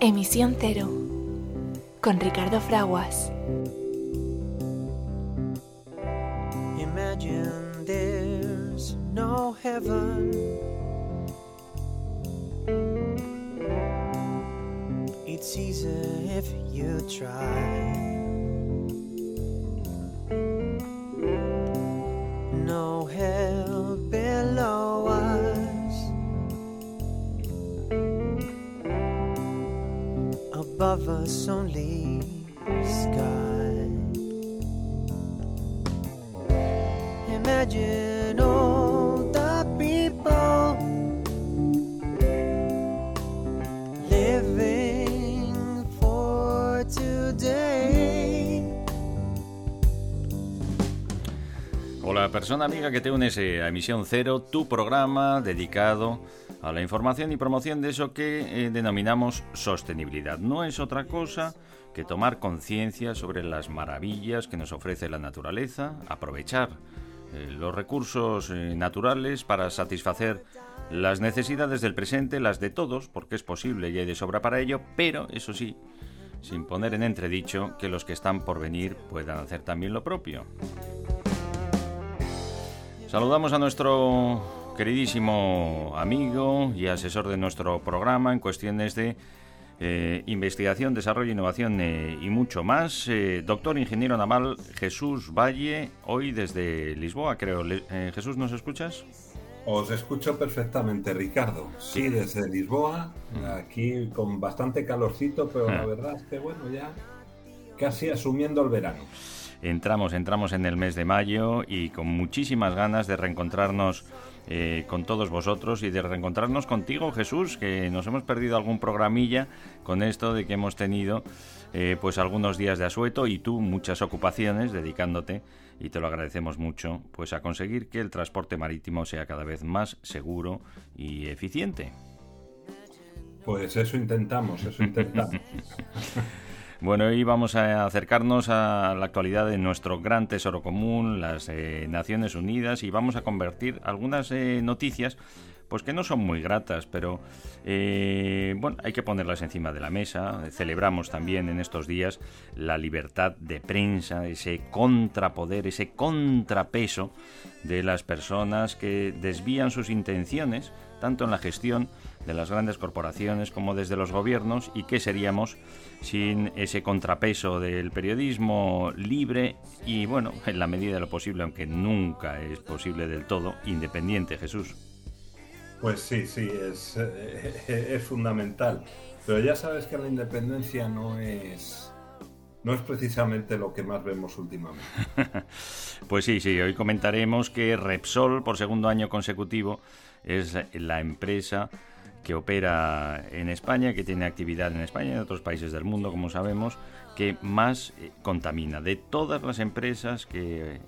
Emisión Cero con Ricardo Fraguas. Imagine there's no heaven. It's easy if you try. Above us only sky. Imagine all the people living for today. Hola persona amiga que te unes eh, a Emisión Cero, tu programa dedicado a la información y promoción de eso que eh, denominamos sostenibilidad. No es otra cosa que tomar conciencia sobre las maravillas que nos ofrece la naturaleza, aprovechar eh, los recursos eh, naturales para satisfacer las necesidades del presente, las de todos, porque es posible y hay de sobra para ello, pero eso sí, sin poner en entredicho que los que están por venir puedan hacer también lo propio. Saludamos a nuestro queridísimo amigo y asesor de nuestro programa en cuestiones de eh, investigación, desarrollo, innovación eh, y mucho más, eh, doctor ingeniero naval Jesús Valle, hoy desde Lisboa, creo. Le- Jesús, ¿nos escuchas? Os escucho perfectamente, Ricardo. Sí, desde Lisboa, aquí con bastante calorcito, pero la Ah. verdad es que bueno, ya casi asumiendo el verano. Entramos, entramos en el mes de mayo y con muchísimas ganas de reencontrarnos eh, con todos vosotros y de reencontrarnos contigo, Jesús, que nos hemos perdido algún programilla con esto de que hemos tenido eh, pues algunos días de asueto y tú muchas ocupaciones dedicándote y te lo agradecemos mucho pues a conseguir que el transporte marítimo sea cada vez más seguro y eficiente. Pues eso intentamos, eso intentamos. Bueno, hoy vamos a acercarnos a la actualidad de nuestro gran tesoro común, las eh, Naciones Unidas, y vamos a convertir algunas eh, noticias, pues que no son muy gratas, pero eh, bueno, hay que ponerlas encima de la mesa. Celebramos también en estos días la libertad de prensa, ese contrapoder, ese contrapeso de las personas que desvían sus intenciones, tanto en la gestión de las grandes corporaciones como desde los gobiernos y qué seríamos sin ese contrapeso del periodismo libre y bueno, en la medida de lo posible, aunque nunca es posible del todo, independiente, Jesús. Pues sí, sí, es, eh, es fundamental. Pero ya sabes que la independencia no es, no es precisamente lo que más vemos últimamente. Pues sí, sí, hoy comentaremos que Repsol, por segundo año consecutivo, es la empresa que opera en España, que tiene actividad en España y en otros países del mundo, como sabemos, que más eh, contamina. De todas las empresas que eh,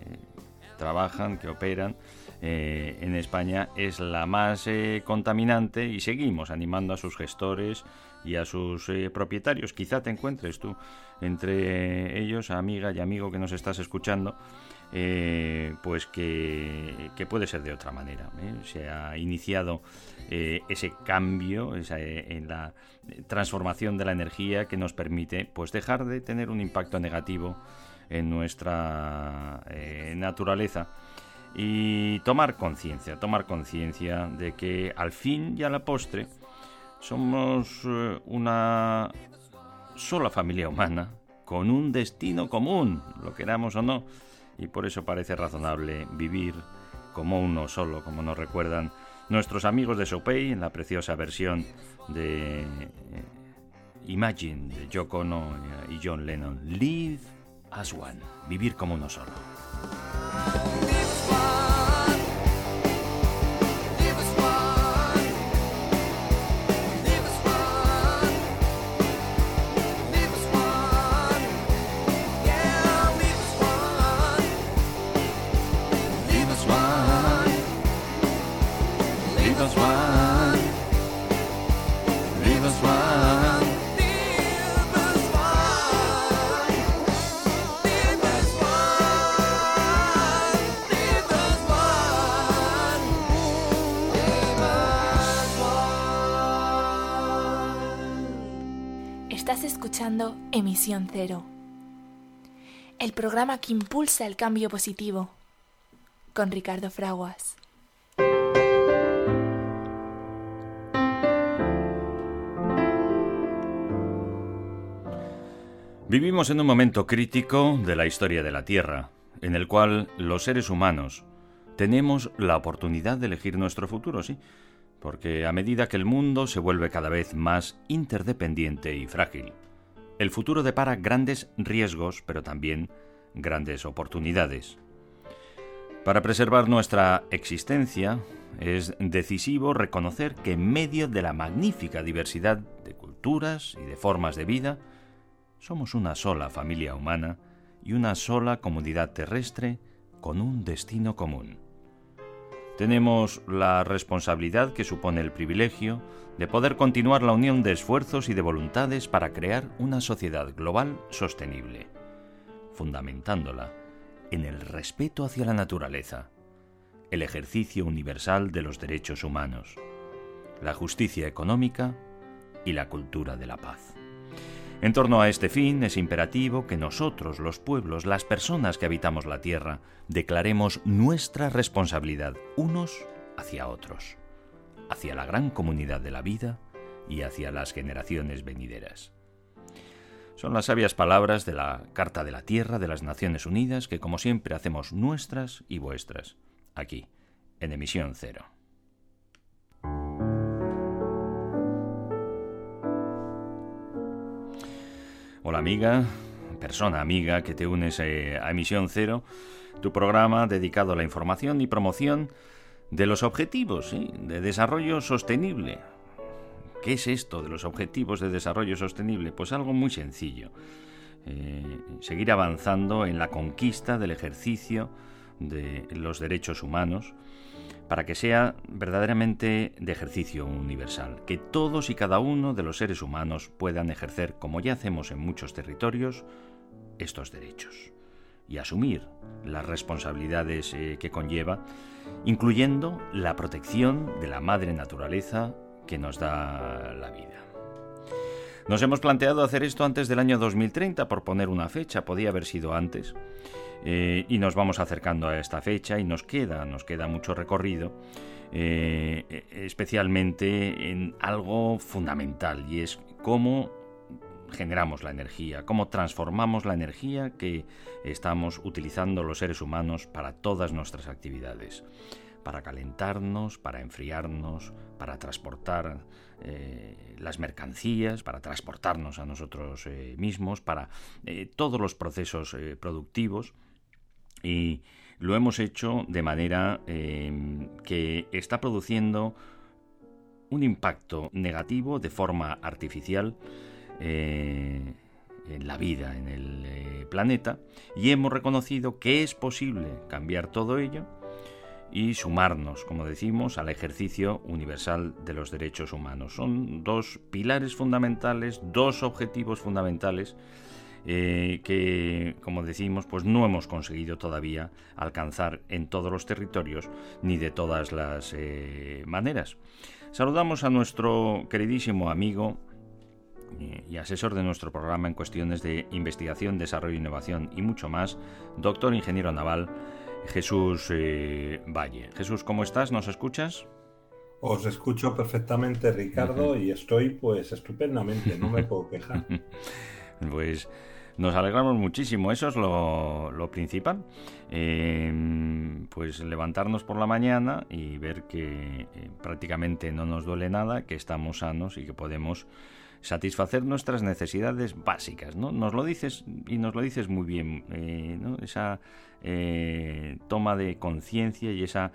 trabajan, que operan eh, en España, es la más contaminante y seguimos animando a sus gestores y a sus propietarios. Quizá te encuentres tú entre ellos, amiga y amigo que nos estás escuchando, eh, pues que, que puede ser de otra manera. ¿eh? Se ha iniciado eh, ese cambio esa, eh, en la transformación de la energía que nos permite pues dejar de tener un impacto negativo en nuestra naturaleza y tomar conciencia, tomar conciencia de que al fin y a la postre somos una sola familia humana con un destino común, lo queramos o no, y por eso parece razonable vivir como uno solo, como nos recuerdan nuestros amigos de Sopey en la preciosa versión de eh, Imagine de Yoko Ono y John Lennon. Live as one, vivir como uno solo. Estás escuchando Emisión Cero. El programa que impulsa el cambio positivo con Ricardo Fraguas. Vivimos en un momento crítico de la historia de la Tierra, en el cual los seres humanos tenemos la oportunidad de elegir nuestro futuro, sí, porque a medida que el mundo se vuelve cada vez más interdependiente y frágil, el futuro depara grandes riesgos, pero también grandes oportunidades. Para preservar nuestra existencia, es decisivo reconocer que en medio de la magnífica diversidad de culturas y de formas de vida, somos una sola familia humana y una sola comunidad terrestre con un destino común. Tenemos la responsabilidad que supone el privilegio de poder continuar la unión de esfuerzos y de voluntades para crear una sociedad global sostenible, fundamentándola en el respeto hacia la naturaleza, el ejercicio universal de los derechos humanos, la justicia económica y la cultura de la paz. En torno a este fin es imperativo que nosotros, los pueblos, las personas que habitamos la tierra, declaremos nuestra responsabilidad unos hacia otros, hacia la gran comunidad de la vida y hacia las generaciones venideras. Son las sabias palabras de la Carta de la Tierra de las Naciones Unidas que como siempre hacemos nuestras y vuestras, aquí, en emisión cero. Hola amiga, persona amiga que te unes eh, a Emisión Cero, tu programa dedicado a la información y promoción de los objetivos de desarrollo sostenible. ¿Qué es esto de los objetivos de desarrollo sostenible? Pues algo muy sencillo. Eh, seguir avanzando en la conquista del ejercicio de los derechos humanos para que sea verdaderamente de ejercicio universal, que todos y cada uno de los seres humanos puedan ejercer, como ya hacemos en muchos territorios, estos derechos y asumir las responsabilidades eh, que conlleva, incluyendo la protección de la madre naturaleza que nos da la vida. Nos hemos planteado hacer esto antes del año 2030, por poner una fecha, podía haber sido antes, eh, y nos vamos acercando a esta fecha y nos queda, nos queda mucho recorrido, eh, especialmente en algo fundamental y es cómo generamos la energía, cómo transformamos la energía que estamos utilizando los seres humanos para todas nuestras actividades, para calentarnos, para enfriarnos, para transportar eh, las mercancías, para transportarnos a nosotros mismos, para todos los procesos productivos y lo hemos hecho de manera em, que está produciendo un impacto negativo de forma artificial eh, en la vida, en el eh, planeta, y hemos reconocido que es posible cambiar todo ello y sumarnos, como decimos, al ejercicio universal de los derechos humanos. Son dos pilares fundamentales, dos objetivos fundamentales eh, que, como decimos, pues no hemos conseguido todavía alcanzar en todos los territorios ni de todas las eh, maneras. Saludamos a nuestro queridísimo amigo eh, y asesor de nuestro programa en cuestiones de investigación, desarrollo, innovación y mucho más, doctor ingeniero naval Jesús Valle. Jesús, ¿cómo estás? ¿Nos escuchas? Os escucho perfectamente, Ricardo, y estoy pues estupendamente, no me puedo quejar. pues nos alegramos muchísimo, eso es lo, principal. Em, pues levantarnos por la mañana y ver que eh, prácticamente no nos duele nada, que estamos sanos y que podemos satisfacer nuestras necesidades básicas, ¿no? Nos lo dices y nos lo dices muy bien, eh, Esa eh, toma de conciencia y esa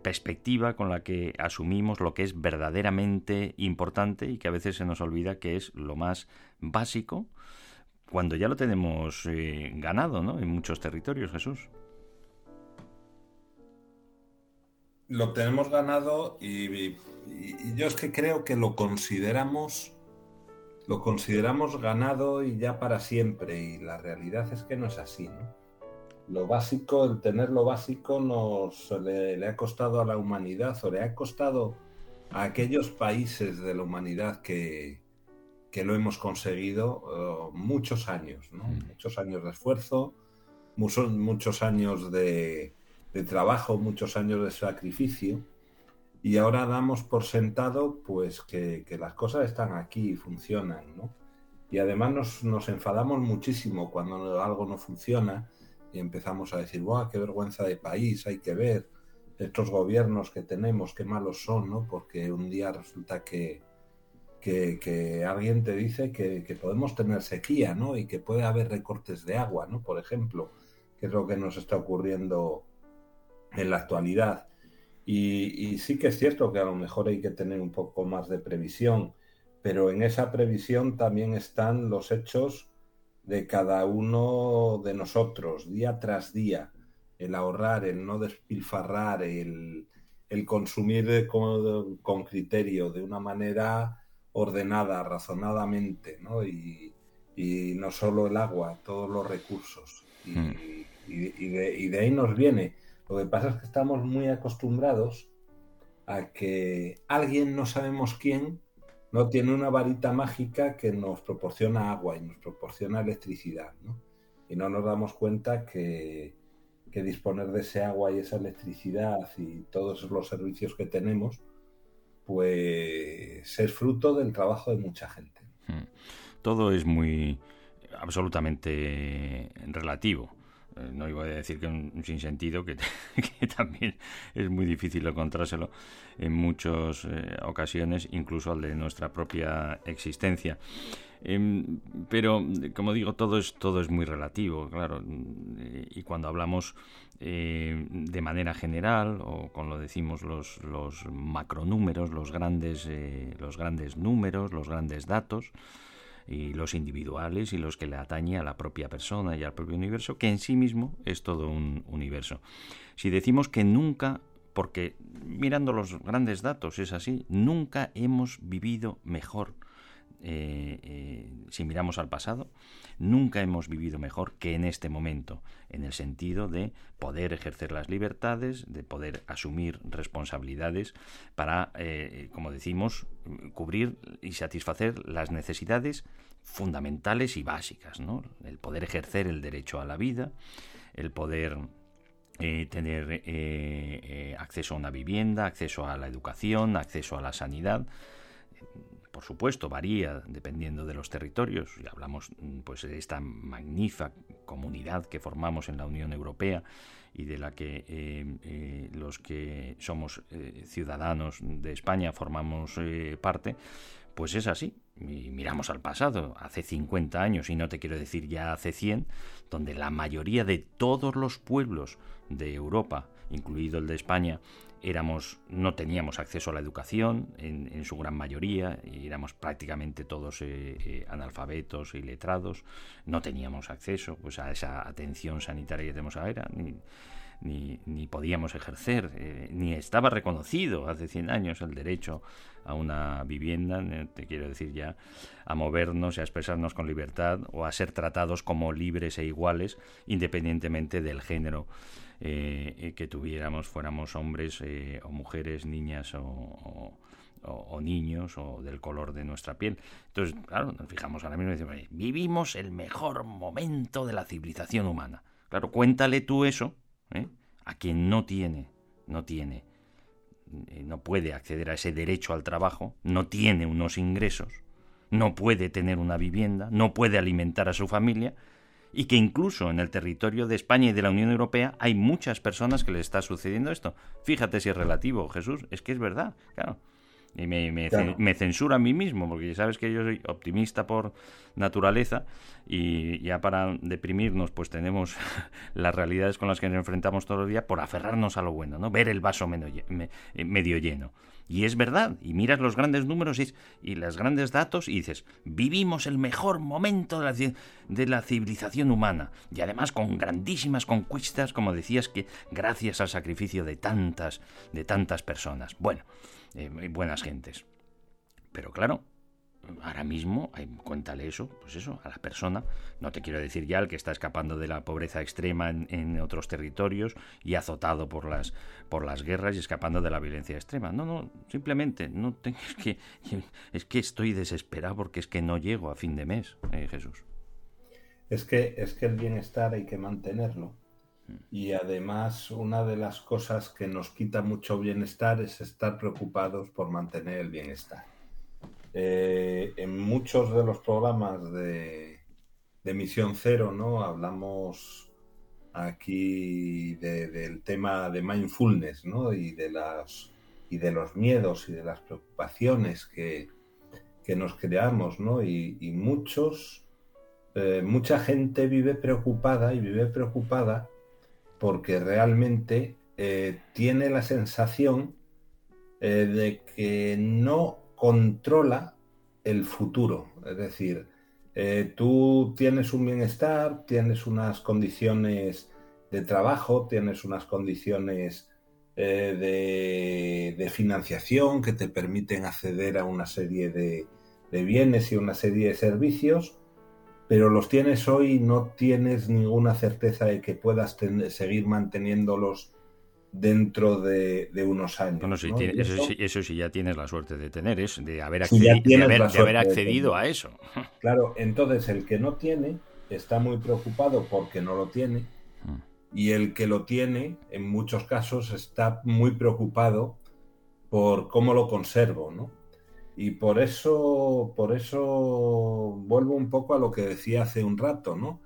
perspectiva con la que asumimos lo que es verdaderamente importante y que a veces se nos olvida que es lo más básico cuando ya lo tenemos eh, ganado, ¿no? En muchos territorios, Jesús. Lo tenemos ganado y, yo es que creo que lo consideramos lo consideramos ganado y ya para siempre y la realidad es que no es así, ¿no? Lo básico, el tener lo básico nos le ha costado a la humanidad o le ha costado a aquellos países de la humanidad que, que lo hemos conseguido uh, muchos años, ¿no? Mm. Muchos años de esfuerzo, muchos, muchos años de, de trabajo, muchos años de sacrificio. Y ahora damos por sentado pues que, que las cosas están aquí y funcionan, ¿no? Y además nos, nos enfadamos muchísimo cuando algo no funciona y empezamos a decir, ¡guau, qué vergüenza de país! Hay que ver estos gobiernos que tenemos, qué malos son, ¿no? Porque un día resulta que, que, alguien te dice que, podemos tener sequía, ¿no? Y que puede haber recortes de agua, ¿no? Por ejemplo, que es lo que nos está ocurriendo en la actualidad. Y, sí que es cierto que a lo mejor hay que tener un poco más de previsión, pero en esa previsión también están los hechos de cada uno de nosotros, día tras día, el ahorrar, el no despilfarrar, el, consumir con, con, criterio, de una manera ordenada, razonadamente, ¿no? Y, y no solo el agua, todos los recursos. Y, Hmm. y, y, de, y de ahí nos viene. Lo que pasa es que estamos muy acostumbrados a que alguien, no sabemos quién, no tiene una varita mágica que nos proporciona agua y nos proporciona electricidad, ¿no? Y no nos damos cuenta que, que, disponer de ese agua y esa electricidad y todos los servicios que tenemos, pues es fruto del trabajo de mucha gente. Hmm. Todo es muy absolutamente relativo. Eh, no iba a decir que un sinsentido, que, que también es muy difícil encontrárselo en muchas eh, ocasiones, incluso al de nuestra propia existencia. Eh, pero, como digo, todo es, todo es muy relativo, claro. Y cuando hablamos eh, de manera general, o con lo decimos los, los macronúmeros, los grandes, eh, los grandes números, los grandes datos, y los individuales y los que le atañe a la propia persona y al propio universo, que en sí mismo es todo un universo. Si decimos que nunca, porque mirando los grandes datos es así, nunca hemos vivido mejor. Eh, eh, si miramos al pasado, nunca hemos vivido mejor que en este momento, en el sentido de poder ejercer las libertades, de poder asumir responsabilidades para, eh, como decimos, cubrir y satisfacer las necesidades fundamentales y básicas, ¿no? El poder ejercer el derecho a la vida, el poder tener acceso a una vivienda, acceso a la educación, acceso a la sanidad. Por supuesto, varía dependiendo de los territorios. Y hablamos pues, de esta magnífica comunidad que formamos en la Unión Europea y de la que eh, eh, los que somos eh, ciudadanos de España formamos parte, pues es así. Y miramos al pasado, hace 50 años, y no te quiero decir ya hace 100, donde la mayoría de todos los pueblos de Europa, incluido el de España, éramos, no teníamos acceso a la educación en, su gran mayoría, éramos prácticamente todos eh, eh, analfabetos y letrados, no teníamos acceso pues, a esa atención sanitaria que tenemos ahora, ni, ni, ni podíamos ejercer, eh, ni estaba reconocido hace 100 años el derecho a una vivienda, te quiero decir ya, a movernos y a expresarnos con libertad o a ser tratados como libres e iguales, independientemente del género eh, que tuviéramos, fuéramos hombres eh, o mujeres, niñas o, niños o del color de nuestra piel. Entonces, claro, nos fijamos ahora mismo y decimos, vivimos el mejor momento de la civilización humana. Claro, cuéntale tú eso ¿eh? a quien no tiene, no tiene, eh, no puede acceder a ese derecho al trabajo, no tiene unos ingresos, no puede tener una vivienda, no puede alimentar a su familia y que incluso en el territorio de España y de la Unión Europea hay muchas personas que les está sucediendo esto. Fíjate si es relativo, Jesús, es que es verdad, claro. Y me, me, claro. me, censura a mí mismo, porque ya sabes que yo soy optimista por naturaleza y ya para deprimirnos pues tenemos las realidades con las que nos enfrentamos todos los días por aferrarnos a lo bueno, ¿no? Ver el vaso medio, medio lleno. Y es verdad, y miras los grandes números y, y los grandes datos y dices, vivimos el mejor momento de la, de la civilización humana. Y además con grandísimas conquistas, como decías, que gracias al sacrificio de tantas, de tantas personas. Bueno, eh, buenas gentes. Pero claro, ahora mismo, cuéntale eso, pues eso, a la persona. No te quiero decir ya el que está escapando de la pobreza extrema en, otros territorios y azotado por las, por las guerras y escapando de la violencia extrema. No, no, simplemente, no tengo, es, que, es que estoy desesperado porque es que no llego a fin de mes, eh, Jesús. Es que, es que el bienestar hay que mantenerlo. Mm. Y además, una de las cosas que nos quita mucho bienestar es estar preocupados por mantener el bienestar. Eh, en muchos de los programas de, de, Misión Cero, ¿no? Hablamos aquí del tema de mindfulness, ¿no? Y de las y de los miedos y de las preocupaciones que, que nos creamos, ¿no? Y, muchos, eh, mucha gente vive preocupada y vive preocupada porque realmente eh, tiene la sensación de que no controla el futuro. Es decir, eh, tú tienes un bienestar, tienes unas condiciones de trabajo, tienes unas condiciones eh, de, financiación que te permiten acceder a una serie de, bienes y una serie de servicios, pero los tienes hoy y no tienes ninguna certeza de que puedas seguir manteniéndolos dentro de, unos años. eso, sí, ya tienes la suerte de tener, es de haber, haber, accedido a eso. Claro, entonces el que no tiene está muy preocupado porque no lo tiene mm. y el que lo tiene, en muchos casos, está muy preocupado por cómo lo conservo, ¿no? Y por eso, por eso vuelvo un poco a lo que decía hace un rato, ¿no?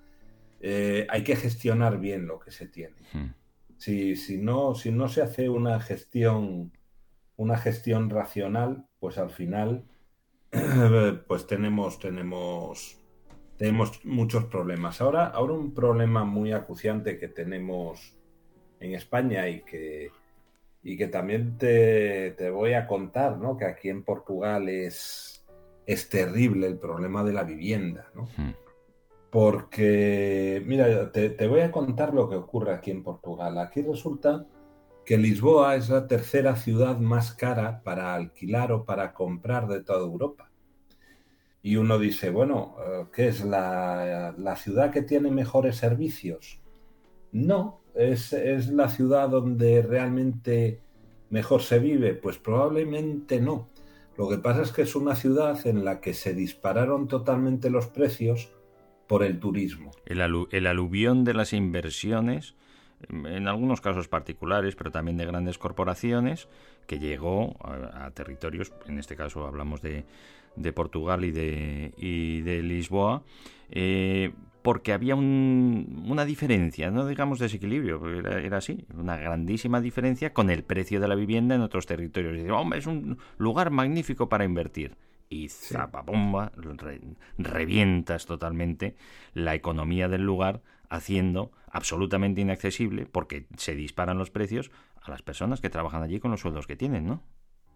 Eh, hay que gestionar bien lo que se tiene. Mm si, si, no, si no se hace una gestión, una gestión racional, pues al final pues tenemos, tenemos, tenemos muchos problemas. Ahora, ahora un problema muy acuciante que tenemos en España y que, y que también te, te voy a contar, ¿no? Que aquí en Portugal es, es terrible el problema de la vivienda, ¿no? Hmm. Porque, mira, te, voy a contar lo que ocurre aquí en Portugal. Aquí resulta que Lisboa es la tercera ciudad más cara para alquilar o para comprar de toda Europa. Y uno dice, bueno, eh, ¿qué es la, ciudad que tiene mejores servicios? No, es, es la ciudad donde realmente mejor se vive. Pues probablemente no. Lo que pasa es que es una ciudad en la que se dispararon totalmente los precios por el turismo. El, aluvión de las inversiones, en algunos casos particulares, pero también de grandes corporaciones, que llegó a, territorios, en este caso hablamos de, Portugal y de, y de Lisboa, eh, porque había una diferencia, no digamos desequilibrio, era, era, así, una grandísima diferencia con el precio de la vivienda en otros territorios. Y, hombre, es un lugar magnífico para invertir y zapapomba, revientas totalmente la economía del lugar haciendo absolutamente inaccesible, porque se disparan los precios a las personas que trabajan allí con los sueldos que tienen, ¿no?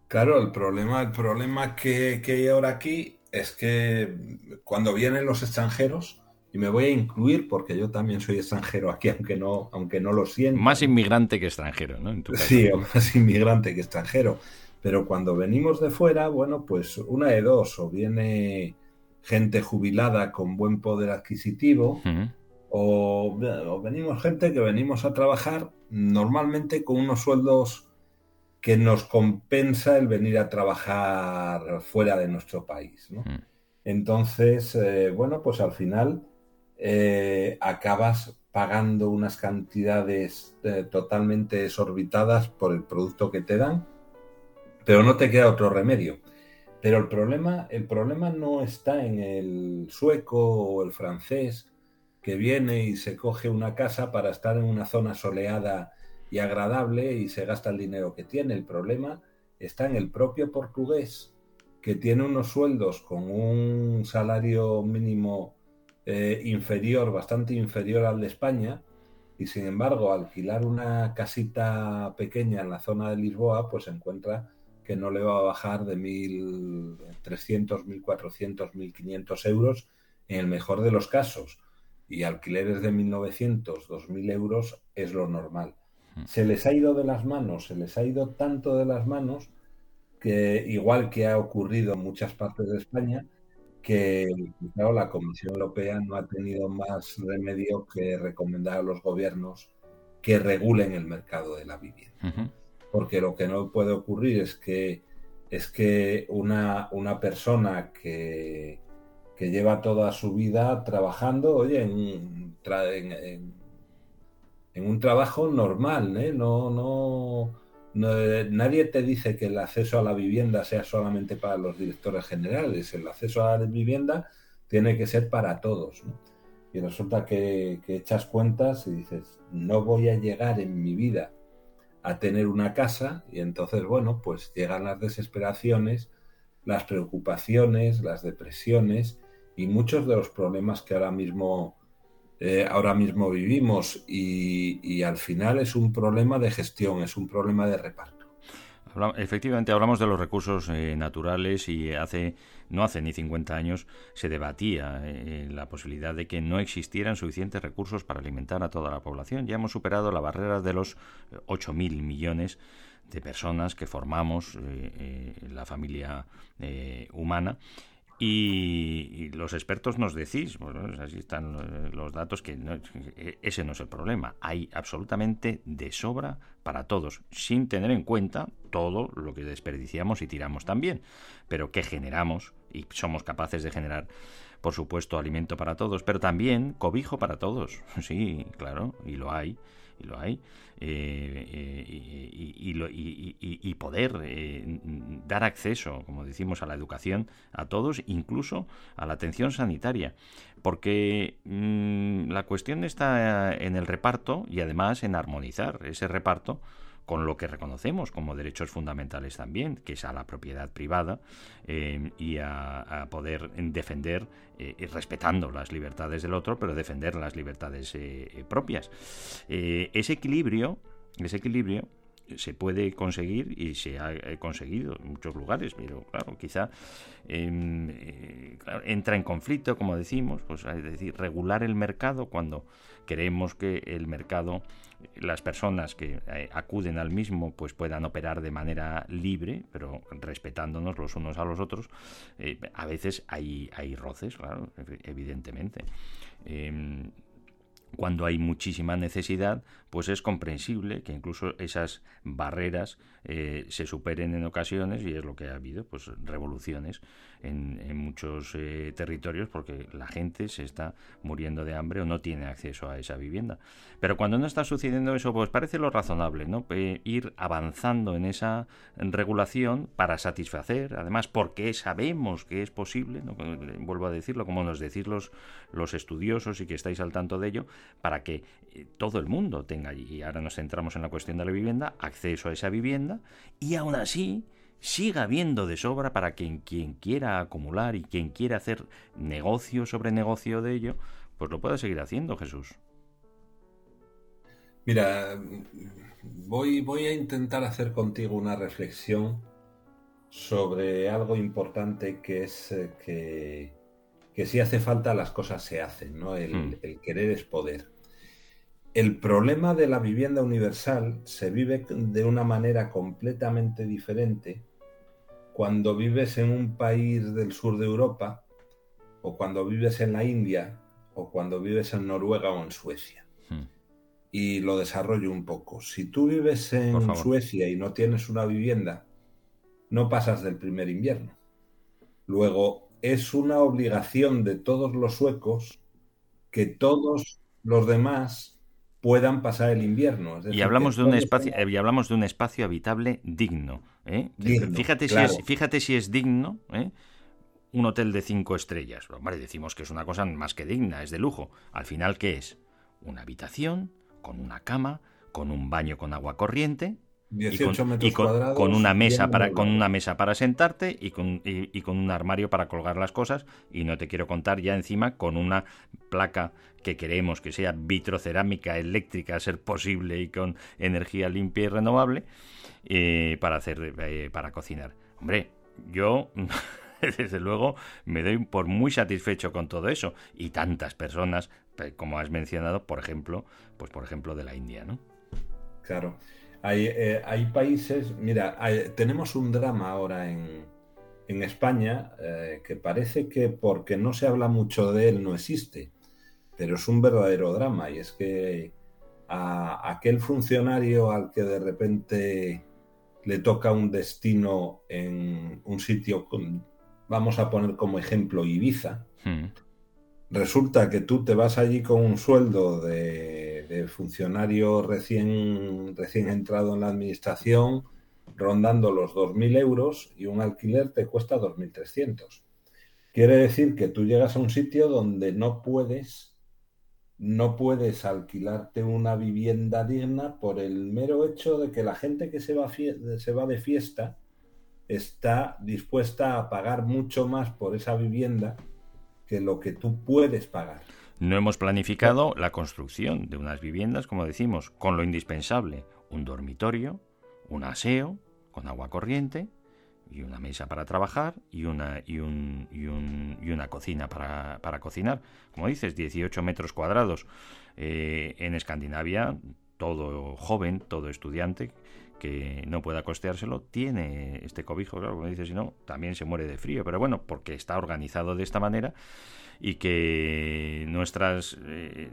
Claro, el problema, el problema que, que hay ahora aquí es que cuando vienen los extranjeros, y me voy a incluir porque yo también soy extranjero aquí, aunque no, aunque no lo siento. Más inmigrante que extranjero, ¿no? Sí, más inmigrante que extranjero. Pero cuando venimos de fuera, bueno, pues una de dos, o viene gente jubilada con buen poder adquisitivo, o, venimos gente que venimos a trabajar normalmente con unos sueldos que nos compensa el venir a trabajar fuera de nuestro país. Entonces, eh, bueno, pues al final eh, acabas pagando unas cantidades eh, totalmente desorbitadas por el producto que te dan pero no te queda otro remedio. Pero el problema, el problema no está en el sueco o el francés que viene y se coge una casa para estar en una zona soleada y agradable y se gasta el dinero que tiene. El problema está en el propio portugués que tiene unos sueldos con un salario mínimo eh, inferior, bastante inferior al de España, y sin embargo alquilar una casita pequeña en la zona de Lisboa, pues se encuentra que no le va a bajar de 1.300, 1.400, 1.500 euros en el mejor de los casos. Y alquileres de 1.900, 2.000 euros es lo normal. Hmm. Se les ha ido de las manos, se les ha ido tanto de las manos que igual que ha ocurrido en muchas partes de España, que claro, la Comisión Europea no ha tenido más remedio que recomendar a los gobiernos que regulen el mercado de la vivienda. Porque lo que no puede ocurrir es que, es que una, una persona que, que lleva toda su vida trabajando, oye, en, un trabajo normal, ¿eh? No, no, no, nadie te dice que el acceso a la vivienda sea solamente para los directores generales. El acceso a la vivienda tiene que ser para todos. Y resulta que echas cuentas y dices, no voy a llegar en mi vida a tener una casa y entonces, bueno, pues llegan las desesperaciones, las preocupaciones, las depresiones y muchos de los problemas que ahora mismo, eh, ahora mismo vivimos y, y al final es un problema de gestión, es un problema de reparto. Efectivamente, hablamos de los recursos eh, naturales y hace no hace ni 50 años se debatía eh, la posibilidad de que no existieran suficientes recursos para alimentar a toda la población. Ya hemos superado la barrera de los eh, 8.000 millones de personas que formamos eh, eh, la familia eh, humana. Y, los expertos nos decís, bueno, así están eh, los datos, que no- eh, ese no es el problema. Hay absolutamente de sobra para todos, sin tener en cuenta todo lo que desperdiciamos y tiramos también, pero que generamos y somos capaces de generar, por supuesto, alimento para todos, pero también cobijo para todos. Sí, claro, y lo hay, y lo hay. Eh, eh, y, y- y y poder eh, dar acceso, como decimos, a la educación a todos, incluso a la atención sanitaria. Porque mm, la cuestión está en el reparto y además en armonizar ese reparto con lo que reconocemos como derechos fundamentales también, que es a la propiedad privada eh, y a, poder defender, eh, respetando las libertades del otro, pero defender las libertades eh, propias. Ese equilibrio, ese equilibrio se puede conseguir y se ha conseguido en muchos lugares, pero claro, quizá em, entra en conflicto, como decimos, pues es decir, regular el mercado cuando queremos que el mercado, las personas que eh, acuden al mismo, pues puedan operar de manera libre, pero respetándonos los unos a los otros, eh, a veces hay, hay roces, claro, ev- evidentemente. Em, cuando hay muchísima necesidad, pues es comprensible que incluso esas barreras eh, se superen en ocasiones y es lo que ha habido, pues revoluciones en, muchos eh, territorios porque la gente se está muriendo de hambre o no tiene acceso a esa vivienda. Pero cuando no está sucediendo eso, pues parece lo razonable, ¿no? Eh, ir avanzando en esa regulación para satisfacer, además porque sabemos que es posible, ¿no? vuelvo a decirlo, como nos decís los, los estudiosos y que estáis al tanto de ello, para que eh, todo el mundo tenga, y ahora nos centramos en la cuestión de la vivienda, acceso a esa vivienda y aún así siga habiendo de sobra para quien, quien quiera acumular y quien quiera hacer negocio sobre negocio de ello, pues lo pueda seguir haciendo, Jesús. Mira, voy, voy a intentar hacer contigo una reflexión sobre algo importante que es eh, que, que si hace falta las cosas se hacen, ¿no? El, Mm. el querer es poder. El problema de la vivienda universal se vive de una manera completamente diferente cuando vives en un país del sur de Europa o cuando vives en la India o cuando vives en Noruega o en Suecia Hmm. y lo desarrollo un poco. Si tú vives en. Suecia y no tienes una vivienda, no pasas del primer invierno. Luego, es una obligación de todos los suecos que todos los demás puedan pasar el invierno. Es Y hablamos de un espacio tengan- y hablamos de un espacio habitable digno. ¿eh? Digno, fíjate, claro. si es, fíjate si es digno ¿eh? un hotel de cinco estrellas. Hombre, decimos que es una cosa más que digna, es de lujo. Al final, ¿qué es? Una habitación con una cama, con un baño con agua corriente. Y 18 con, metros y con- cuadrados. con una mesa para con una mesa para sentarte y con, y, y con un armario para colgar las cosas y no te quiero contar ya encima con una placa que queremos que sea vitrocerámica eléctrica a ser posible y con energía limpia y renovable eh, para hacer eh, para cocinar hombre yo desde luego me doy por muy satisfecho con todo eso y tantas personas eh, como has mencionado por ejemplo pues por ejemplo de la India no Claro. Hay, eh, hay países, mira, hay- tenemos un drama ahora en, en España eh, que parece que porque no se habla mucho de él no existe, pero es un verdadero drama y es que a aquel funcionario al que de repente le toca un destino en un sitio, con- vamos a poner como ejemplo Ibiza, Mm. resulta que tú te vas allí con un sueldo de, funcionario recién, recién entrado en la administración, rondando los 2.000 euros y un alquiler te cuesta 2.300. Quiere decir que tú llegas a un sitio donde no puedes, no puedes alquilarte una vivienda digna por el mero hecho de que la gente que se va, se va de fiesta está dispuesta a pagar mucho más por esa vivienda que lo que tú puedes pagar. No hemos planificado la construcción de unas viviendas, como decimos, con lo indispensable, un dormitorio, un aseo con agua corriente y una mesa para trabajar y una, y un- y un- y una cocina para, para cocinar. Como dices, 18 metros cuadrados. Eh, en Escandinavia, todo joven, todo estudiante que no pueda costeárselo, tiene este cobijo, claro, como dices, si no, también se muere de frío, pero bueno, porque está organizado de esta manera y que nuestras eh,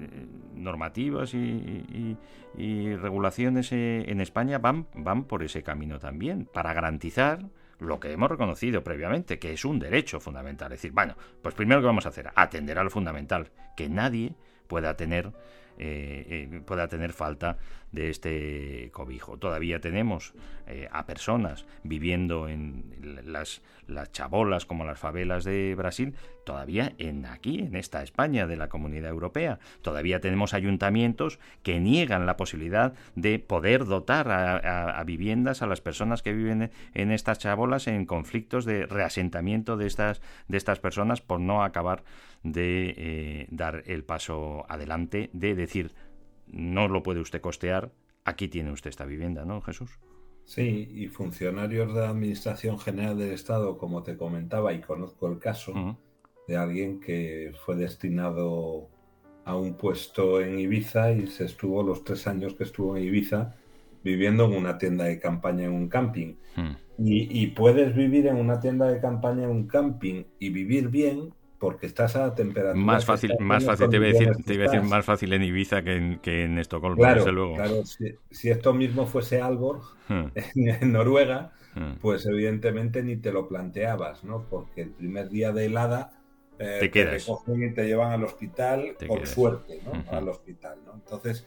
normativas y, regulaciones eh, en España van, van por ese camino también, para garantizar lo que hemos reconocido previamente, que es un derecho fundamental. Es decir, bueno, pues primero que vamos a hacer, atender a lo fundamental, que nadie pueda tener eh, eh, pueda tener falta de este cobijo. Todavía tenemos eh, a personas viviendo en las, las chabolas como las favelas de Brasil, todavía en aquí, en esta España de la Comunidad Europea. Todavía tenemos ayuntamientos que niegan la posibilidad de poder dotar a viviendas a las personas que viven en estas chabolas en conflictos de reasentamiento de estas, de estas personas por no acabar de eh, dar el paso adelante, de decir, no lo puede usted costear, aquí tiene usted esta vivienda, ¿no, Jesús? Sí, y funcionarios de la Administración General del Estado, como te comentaba, y conozco el caso de alguien que fue destinado a un puesto en Ibiza y se estuvo los tres años que estuvo en Ibiza viviendo en una tienda de campaña en un camping. Mm. Y, y puedes vivir en una tienda de campaña en un camping y vivir bien porque estás a temperatura. Más fácil, más fácil te voy a decir, condiciones te que iba a decir más fácil en Ibiza que en, que en Estocolmo, Claro, desde luego. claro, si, si esto mismo fuese Alborg, Mm, en Noruega, mm. pues evidentemente ni te lo planteabas, ¿no? Porque el primer día de helada eh, Te quedas. recogen y te llevan al hospital, Te por quedas. suerte, ¿no? Ujú. Al hospital, ¿no? Entonces,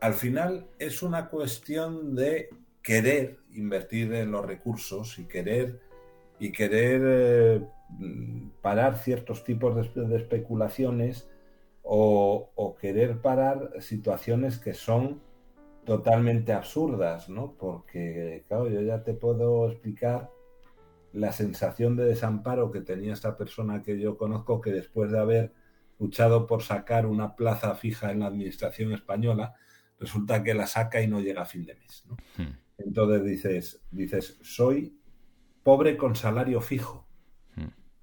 al final es una cuestión de querer invertir en los recursos y querer y querer eh, parar ciertos tipos de, espe- de especulaciones o, o querer parar situaciones que son totalmente absurdas, ¿no? Porque, claro, yo ya te puedo explicar la sensación de desamparo que tenía esta persona que yo conozco, que después de haber luchado por sacar una plaza fija en la administración española, resulta que la saca y no llega a fin de mes, ¿no? Mm. Entonces dices, dices, soy pobre con salario fijo.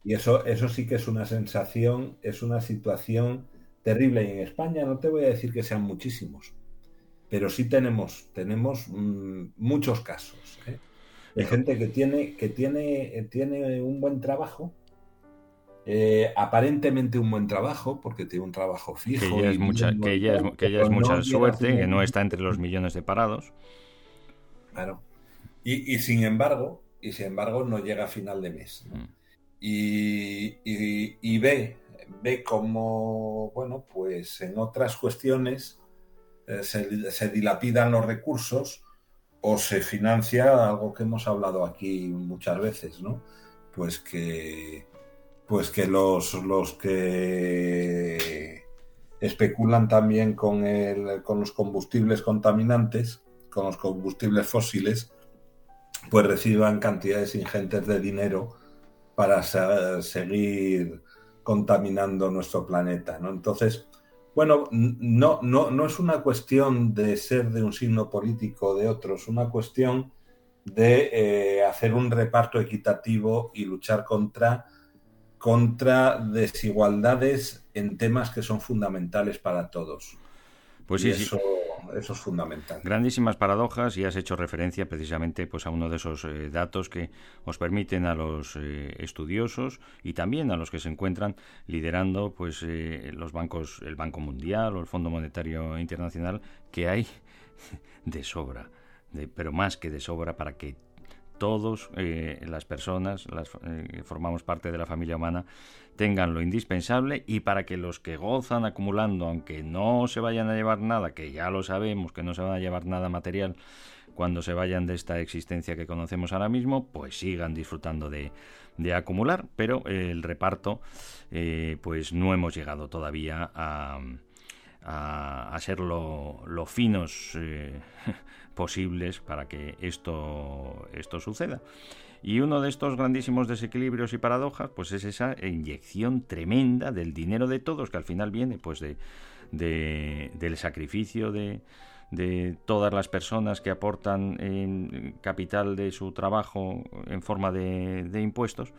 Y eso, eso sí que es una sensación, es una situación terrible. Y en España no te voy a decir que sean muchísimos, pero sí tenemos, tenemos mm, muchos casos ¿eh? de gente que tiene, que tiene, eh, tiene un buen trabajo, eh, aparentemente un buen trabajo, porque tiene un trabajo Que fijo. ya es mucha, que ya es, montado, que ya es no mucha suerte, que no está entre los millones de parados. Claro. Y, y sin embargo, y sin embargo no llega a final de mes. ¿no? Mm. Y, ve, ve como, bueno, pues en otras cuestiones eh, se, se dilapidan los recursos o se financia algo que hemos hablado aquí muchas veces, ¿no? Pues que, pues que los, los que especulan también con, el, con los combustibles contaminantes, con los combustibles fósiles, pues reciban cantidades ingentes de dinero para se- seguir contaminando nuestro planeta, ¿no? Entonces, bueno, no, no, no es una cuestión de ser de un signo político o de otro, es una cuestión de eh, hacer un reparto equitativo y luchar contra, contra desigualdades en temas que son fundamentales para todos. Pues Y sí, sí. Eso, es fundamental. Grandísimas paradojas y has hecho referencia precisamente pues, a uno de esos eh, datos que os permiten a los eh, estudiosos y también a los que se encuentran liderando pues, eh, los bancos, el Banco Mundial o el Fondo Monetario Internacional, que hay de sobra, de, pero más que de sobra para que todos las personas las, formamos parte de la familia humana tengan lo indispensable y para que los que gozan acumulando, aunque no se vayan a llevar nada, que ya lo sabemos que no se van a llevar nada material cuando se vayan de esta existencia que conocemos ahora mismo, pues sigan disfrutando de, acumular, pero el reparto, eh, pues no hemos llegado todavía a, a, ser lo, finos eh, posibles para que esto, esto suceda. Y uno de estos grandísimos desequilibrios y paradojas, pues es esa inyección tremenda del dinero de todos, que al final viene pues de, del sacrificio de, de todas las personas que aportan en capital de su trabajo en forma de, de, impuestos,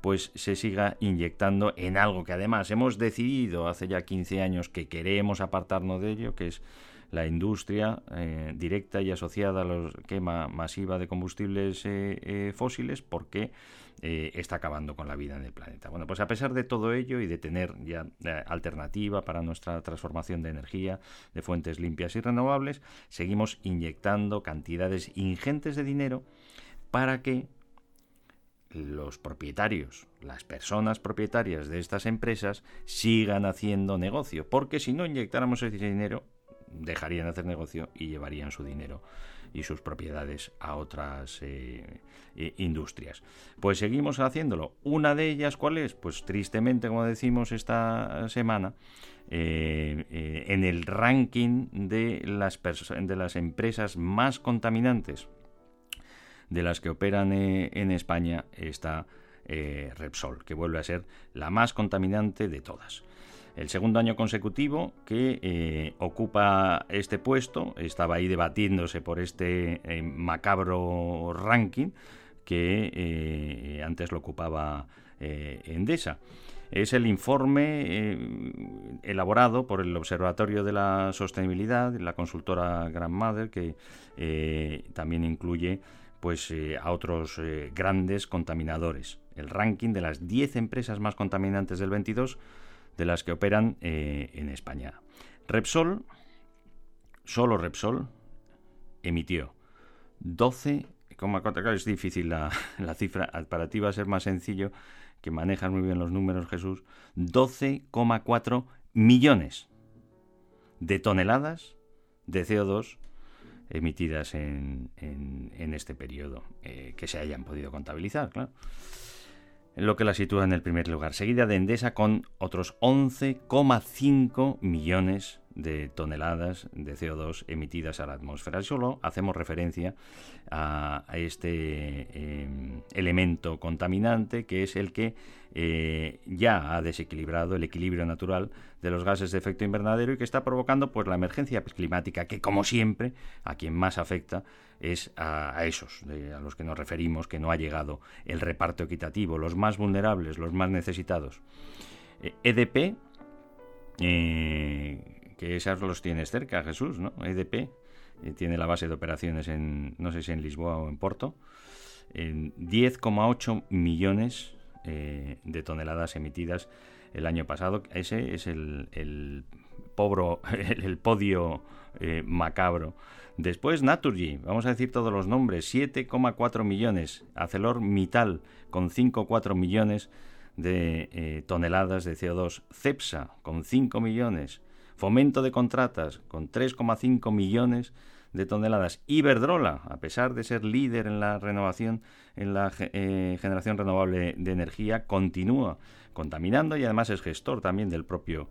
pues se siga inyectando en algo que además hemos decidido hace ya 15 años que queremos apartarnos de ello, que es la industria eh, directa y asociada a la quema masiva de combustibles eh, eh, fósiles porque está acabando con la vida en el planeta. Bueno, pues a pesar de todo ello y de tener ya alternativa para nuestra transformación de energía de fuentes limpias y renovables, seguimos inyectando cantidades ingentes de dinero para que los propietarios, las personas propietarias de estas empresas sigan haciendo negocio, porque si no inyectáramos ese dinero, dejarían de hacer negocio y llevarían su dinero y sus propiedades a otras eh, industrias. Pues seguimos haciéndolo. Una de ellas, ¿cuál es? Pues tristemente, como decimos esta semana, eh, eh, en el ranking de las, de las empresas más contaminantes de las que operan en España está Repsol, que vuelve a ser la más contaminante de todas el segundo año consecutivo que eh, ocupa este puesto, estaba ahí debatiéndose por este eh, macabro ranking que eh, antes lo ocupaba Endesa. Es el informe elaborado por el Observatorio de la Sostenibilidad, la consultora Grandmother, que también incluye pues, a otros grandes contaminadores. El ranking de las 10 empresas más contaminantes del 22 de las que operan eh, en España. Repsol, solo Repsol, emitió 12,4. Claro, es difícil la, cifra, para ti va a ser más sencillo, que manejas muy bien los números, Jesús. 12,4 millones de toneladas de CO2 emitidas en, este periodo, eh, que se hayan podido contabilizar, claro lo que la sitúa en el primer lugar, seguida de Endesa con otros 11,5 millones de toneladas de CO2 emitidas a la atmósfera. Solo hacemos referencia a, este em, elemento contaminante que es el que eh, ya ha desequilibrado el equilibrio natural de los gases de efecto invernadero y que está provocando pues la emergencia climática que como siempre a quien más afecta es a, esos a los que nos referimos que no ha llegado el reparto equitativo los más vulnerables los más necesitados EDP e eh, que esos los tienes cerca, Jesús, ¿no? EDP eh, tiene la base de operaciones en, no sé si en Lisboa o en Porto, en 10,8 millones eh, de toneladas emitidas el año pasado. Ese es el, el, el, podio eh, macabro. Después Naturgy, vamos a decir todos los nombres, 7,4 millones. ArcelorMittal con 5,4 millones de toneladas de CO2. CEPSA con 5 millones. Fomento de contratas con 3,5 millones de toneladas. Iberdrola, a pesar de ser líder en la renovación, en la eh, generación renovable de energía, continúa contaminando y además es gestor también del propio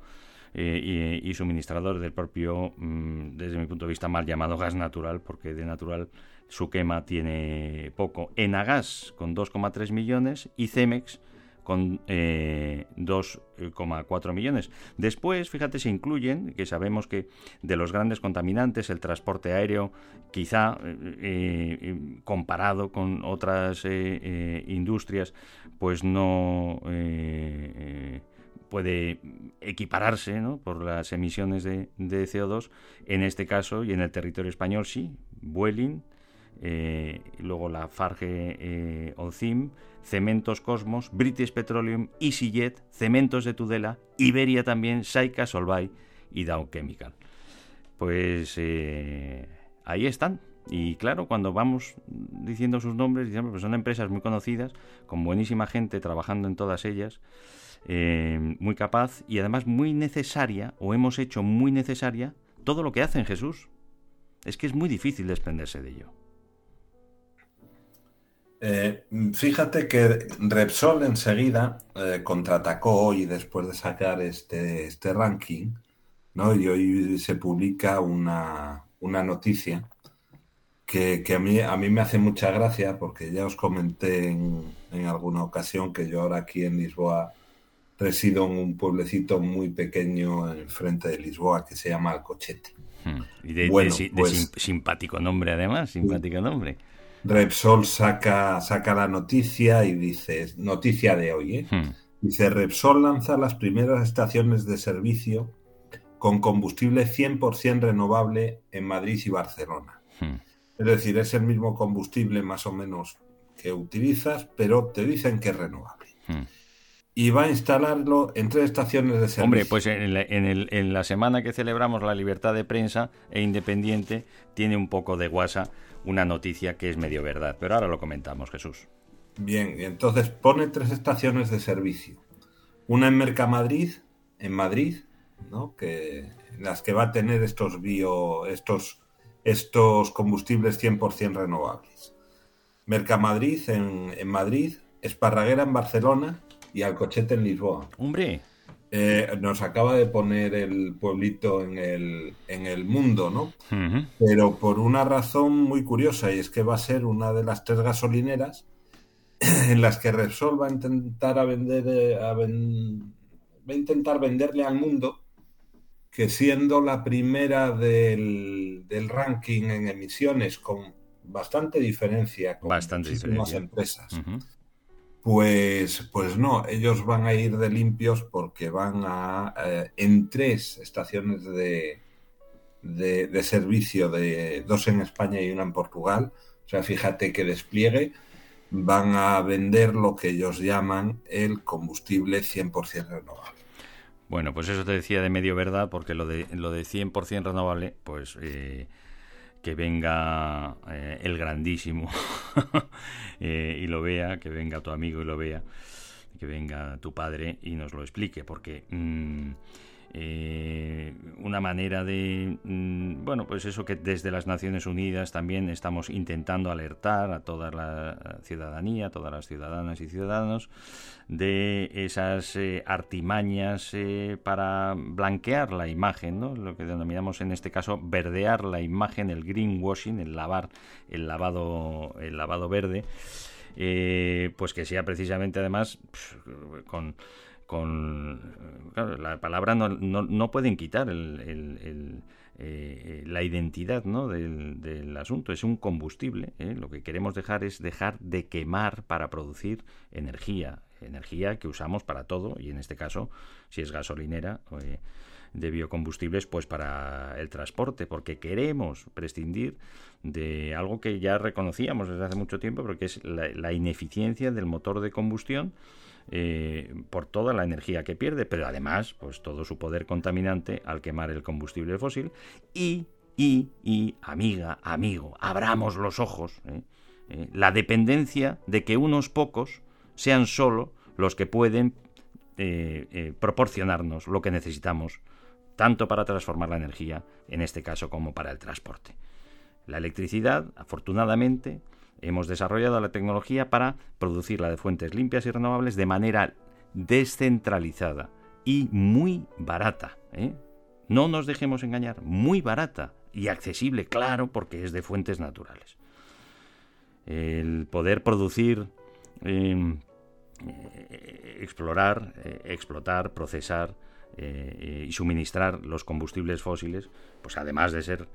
eh, y, suministrador del propio, mm, desde mi punto de vista, mal llamado gas natural, porque de natural su quema tiene poco. Enagas con 2,3 millones y Cemex con 2,4 eh, millones. Después, fíjate, se incluyen, que sabemos que de los grandes contaminantes, el transporte aéreo, quizá eh, eh, comparado con otras industrias, pues no puede equipararse por las emisiones de, de, CO2. En este caso, y en el territorio español, sí, Vueling, eh, luego la Farge eh, Oncim, Cementos Cosmos, British Petroleum, EasyJet, Cementos de Tudela, Iberia también, Saika, Solvay y Dow Chemical. Pues eh, ahí están. Y claro, cuando vamos diciendo sus nombres, pues son empresas muy conocidas, con buenísima gente trabajando en todas ellas, eh, muy capaz y además muy necesaria, o hemos hecho muy necesaria, todo lo que hacen Jesús. Es que es muy difícil desprenderse de ello. Eh, fíjate que Repsol enseguida eh, contraatacó hoy después de sacar este, este ranking, ¿no? Y hoy se publica una, una noticia que, que, a, mí, a mí me hace mucha gracia porque ya os comenté en, en, alguna ocasión que yo ahora aquí en Lisboa resido en un pueblecito muy pequeño en frente de Lisboa que se llama Alcochete. Hmm. Y de, bueno, de, de, pues, de, simpático nombre además, simpático nombre. Repsol saca, saca la noticia y dice, noticia de hoy, ¿eh? hmm. dice, Repsol lanza las primeras estaciones de servicio con combustible 100% renovable en Madrid y Barcelona. Hmm. Es decir, es el mismo combustible más o menos que utilizas, pero te dicen que es renovable. Hmm. Y va a instalarlo en tres estaciones de servicio. Hombre, pues en la, en, el, en la semana que celebramos la libertad de prensa e independiente, tiene un poco de guasa una noticia que es medio verdad. Pero ahora lo comentamos, Jesús. Bien, y entonces pone tres estaciones de servicio. Una en Mercamadrid, en Madrid, ¿no? que, las que va a tener estos bio, estos estos combustibles 100% renovables. Mercamadrid en, en Madrid, Esparraguera en Barcelona y Alcochete en Lisboa. ¡Hombre! Eh, nos acaba de poner el pueblito en el, en el mundo, ¿no? Uh -huh. Pero por una razón muy curiosa, y es que va a ser una de las tres gasolineras en las que Repsol va a intentar a vender, a ven, va a intentar venderle al mundo que siendo la primera del, del, ranking en emisiones con bastante diferencia con bastante diferencia. empresas, uh -huh. Pues, pues no, ellos van a ir de limpios porque van a eh, en tres estaciones de, de, de, servicio, de dos en España y una en Portugal. O sea, fíjate que despliegue van a vender lo que ellos llaman el combustible 100% renovable. Bueno, pues eso te decía de medio verdad, porque lo de, lo de 100% renovable, pues eh, que venga eh, el grandísimo eh, y lo vea, que venga tu amigo y lo vea, que venga tu padre y nos lo explique, porque... Mmm, eh, una manera de, mm, bueno, pues eso que desde las Naciones Unidas también estamos intentando alertar a toda la ciudadanía, a todas las ciudadanas y ciudadanos, de esas eh, artimañas eh, para blanquear la imagen, ¿no? lo que denominamos en este caso verdear la imagen, el greenwashing, el lavar, el lavado, el lavado verde, pues que sea precisamente además con con claro, la palabra no, no, no pueden quitar el, el, el, eh, la identidad ¿no? del, del, asunto es un combustible ¿eh? lo que queremos dejar es dejar de quemar para producir energía energía que usamos para todo y en este caso si es gasolinera eh, de biocombustibles pues para el transporte porque queremos prescindir de algo que ya reconocíamos desde hace mucho tiempo porque es la, la ineficiencia del motor de combustión eh, por toda la energía que pierde, pero además, pues todo su poder contaminante al quemar el combustible fósil y, y, y amiga, amigo, abramos los ojos, ¿eh? Eh, la dependencia de que unos pocos sean solo los que pueden proporcionarnos lo que necesitamos, tanto para transformar la energía, en este caso, como para el transporte. La electricidad, afortunadamente, Hemos desarrollado la tecnología para producirla de fuentes limpias y renovables de manera descentralizada y muy barata. ¿eh? No nos dejemos engañar, muy barata y accesible, claro, porque es de fuentes naturales. El poder producir, em, eh, explorar, eh, explotar, procesar y suministrar los combustibles fósiles, pues además de ser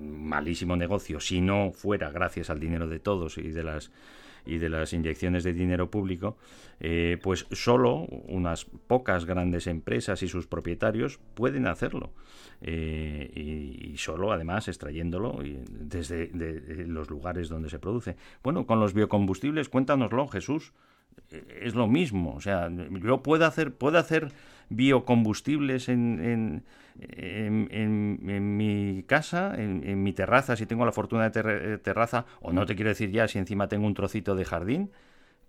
malísimo negocio, si no fuera gracias al dinero de todos y de las y de las inyecciones de dinero público, eh, pues solo unas pocas grandes empresas y sus propietarios pueden hacerlo. Eh, y, solo, además, extrayéndolo desde los lugares donde se produce. Bueno, con los biocombustibles, cuéntanoslo, Jesús. Es lo mismo. O sea, yo puedo hacer, puedo hacer biocombustibles en, en, en, mi casa, en, mi terraza, si tengo la fortuna de terraza, o no te quiero decir ya si encima tengo un trocito de jardín,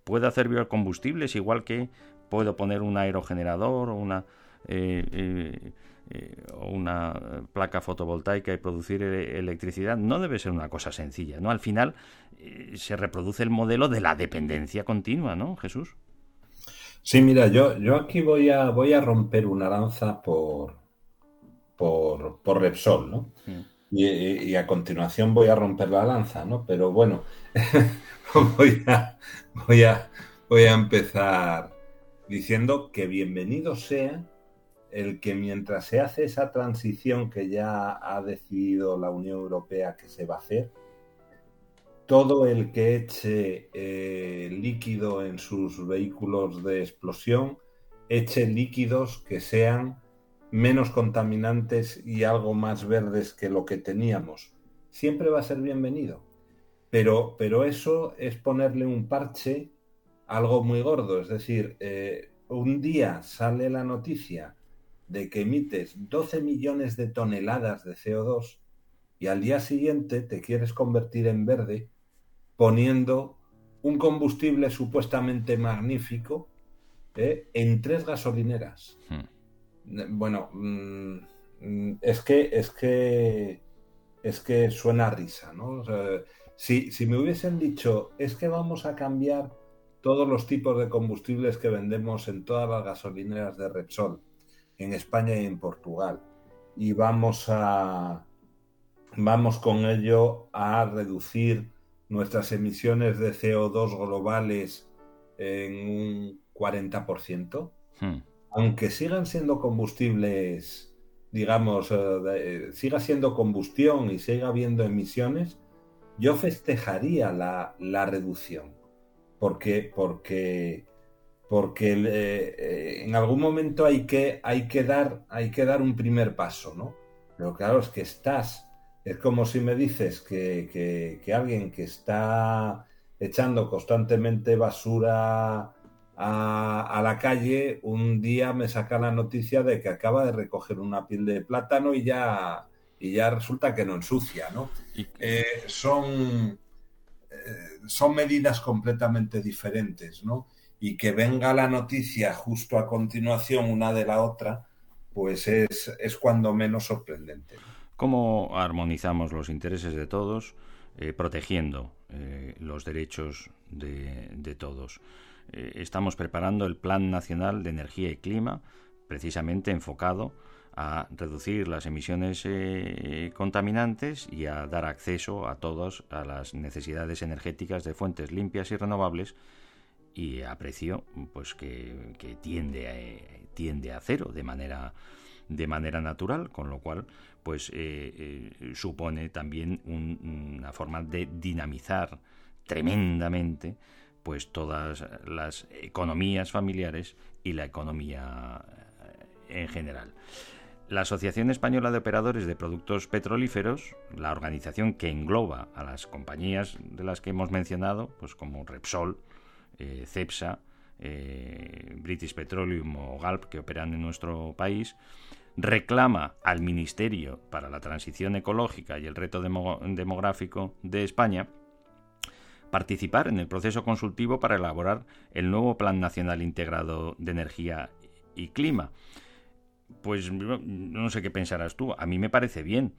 puedo hacer biocombustibles igual que puedo poner un aerogenerador o una, eh, eh, eh, una placa fotovoltaica y producir electricidad. No debe ser una cosa sencilla, ¿no? Al final se reproduce el modelo de la dependencia continua, ¿no, Jesús? Sí, mira, yo, yo aquí voy a, voy a romper una lanza por, por, por Repsol, ¿no? Y, a continuación voy a romper la lanza, ¿no? Pero bueno, voy, a, voy, a, voy a empezar diciendo que bienvenido sea el que mientras se hace esa transición que ya ha decidido la Unión Europea que se va a hacer, todo el que eche eh, líquido en sus vehículos de explosión eche líquidos que sean menos contaminantes y algo más verdes que lo que teníamos. Siempre va a ser bienvenido. Pero, pero eso es ponerle un parche algo muy gordo. Es decir, eh, un día sale la noticia de que emites 12 millones de toneladas de CO2 y al día siguiente te quieres convertir en verde poniendo un combustible supuestamente magnífico eh, en tres gasolineras. Hmm. Bueno, mm, es que es que es que suena a risa, ¿no? si, si me hubiesen dicho es que vamos a cambiar todos los tipos de combustibles que vendemos en todas las gasolineras de Repsol, en España y en Portugal, y vamos a vamos con ello a reducir nuestras emisiones de CO2 globales en un 40% aunque sigan siendo combustibles, digamos, eh, siga siendo combustión y siga habiendo emisiones, yo festejaría la, reducción. Porque, porque, porque eh, en algún momento hay que, hay, que dar, hay que dar un primer paso, ¿no? Pero claro, es que estás, es como si me dices que, que alguien que está echando constantemente basura a, la calle, un día me saca la noticia de que acaba de recoger una piel de plátano y ya, y ya resulta que no ensucia, ¿no? Eh, son, eh, son medidas completamente diferentes, ¿no? Y que venga la noticia justo a continuación una de la otra, pues es, es cuando menos sorprendente. ¿Cómo armonizamos los intereses de todos, eh, protegiendo los derechos de, todos? Eh, estamos preparando el Plan Nacional de Energía y Clima, precisamente enfocado a reducir las emisiones eh, contaminantes y a dar acceso a todos a las necesidades energéticas de fuentes limpias y renovables y a precio pues que, tiende tiende a cero de manera de manera natural con lo cual pues eh, supone también una forma de dinamizar tremendamente pues todas las economías familiares y la economía eh, en general. La Asociación Española de Operadores de Productos Petrolíferos, la organización que engloba a las compañías de las que hemos mencionado, pues como Repsol, eh, Cepsa, eh, British Petroleum o Galp, que operan en nuestro país, reclama al Ministerio para la Transición Ecológica y el Reto Demográfico de España participar en el proceso consultivo para elaborar el nuevo Plan Nacional Integrado de Energía y Clima. Pues no sé qué pensarás tú, a mí me parece bien,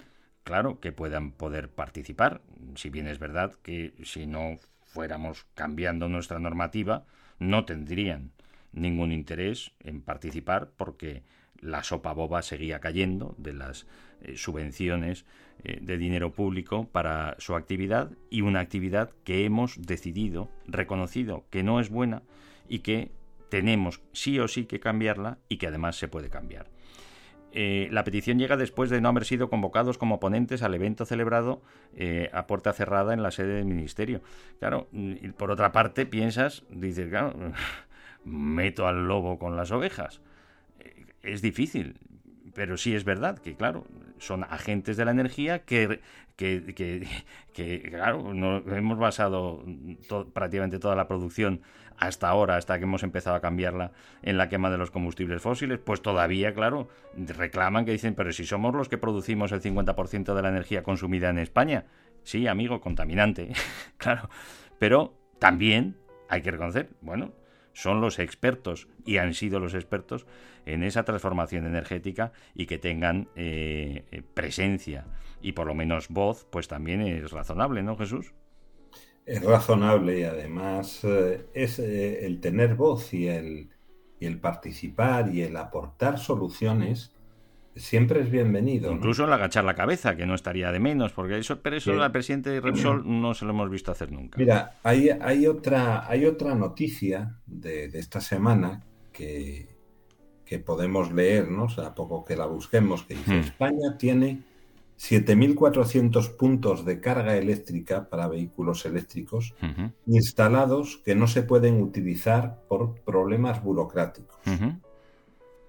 claro, que puedan poder participar, si bien es verdad que si no fuéramos cambiando nuestra normativa, no tendrían ningún interés en participar porque la sopa boba seguía cayendo de las eh, subvenciones eh, de dinero público para su actividad y una actividad que hemos decidido, reconocido que no es buena y que tenemos sí o sí que cambiarla y que además se puede cambiar. Eh, la petición llega después de no haber sido convocados como ponentes al evento celebrado eh, a puerta cerrada en la sede del ministerio. Claro, y por otra parte piensas, dices, claro, meto al lobo con las ovejas. Eh, Es difícil, pero sí es verdad que, claro, son agentes de la energía que, que, que- que, claro, no, hemos basado prácticamente toda la producción hasta ahora, hasta que hemos empezado a cambiarla en la quema de los combustibles fósiles, pues todavía, claro, reclaman que dicen, pero si somos los que producimos el 50% de la energía consumida en España, sí, amigo, contaminante, claro, pero también hay que reconocer, bueno, son los expertos y han sido los expertos en esa transformación energética y que tengan eh, eh, presencia y por lo menos voz, pues también es razonable, ¿no, Jesús? Es razonable y además eh, es el tener voz y el, y el participar y el aportar soluciones siempre es bienvenido. ¿no? Incluso el agachar la cabeza, que no estaría de menos, porque eso, pero eso Sí. al presidente de Repsol no se lo hemos visto hacer nunca. Mira, hay, hay otra, hay otra noticia de, de esta semana que, que podemos leernos, a poco que la busquemos, que dice, Hmm. España tiene 7.400 puntos de carga eléctrica para vehículos eléctricos instalados que no se pueden utilizar por problemas burocráticos.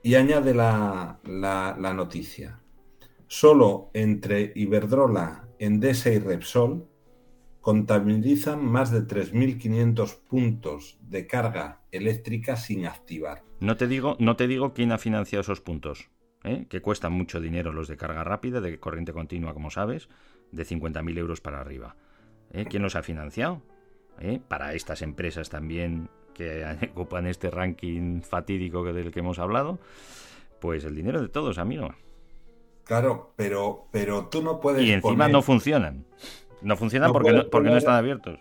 Y añade la, la- noticia. Solo entre Iberdrola, Endesa y Repsol contabilizan más de 3.500 puntos de carga eléctrica sin activar. No te digo, no te digo quién ha financiado esos puntos, ¿eh? que cuestan mucho dinero los de carga rápida, de corriente continua, como sabes, de 50.000 euros para arriba. ¿eh? ¿Quién los ha financiado? ¿Eh? Para estas empresas también que ocupan este ranking fatídico del que hemos hablado, pues el dinero de todos, amigo. Claro, pero, pero tú no puedes Y encima poner- no funcionan. No funcionan No porque, no, porque no están abiertos.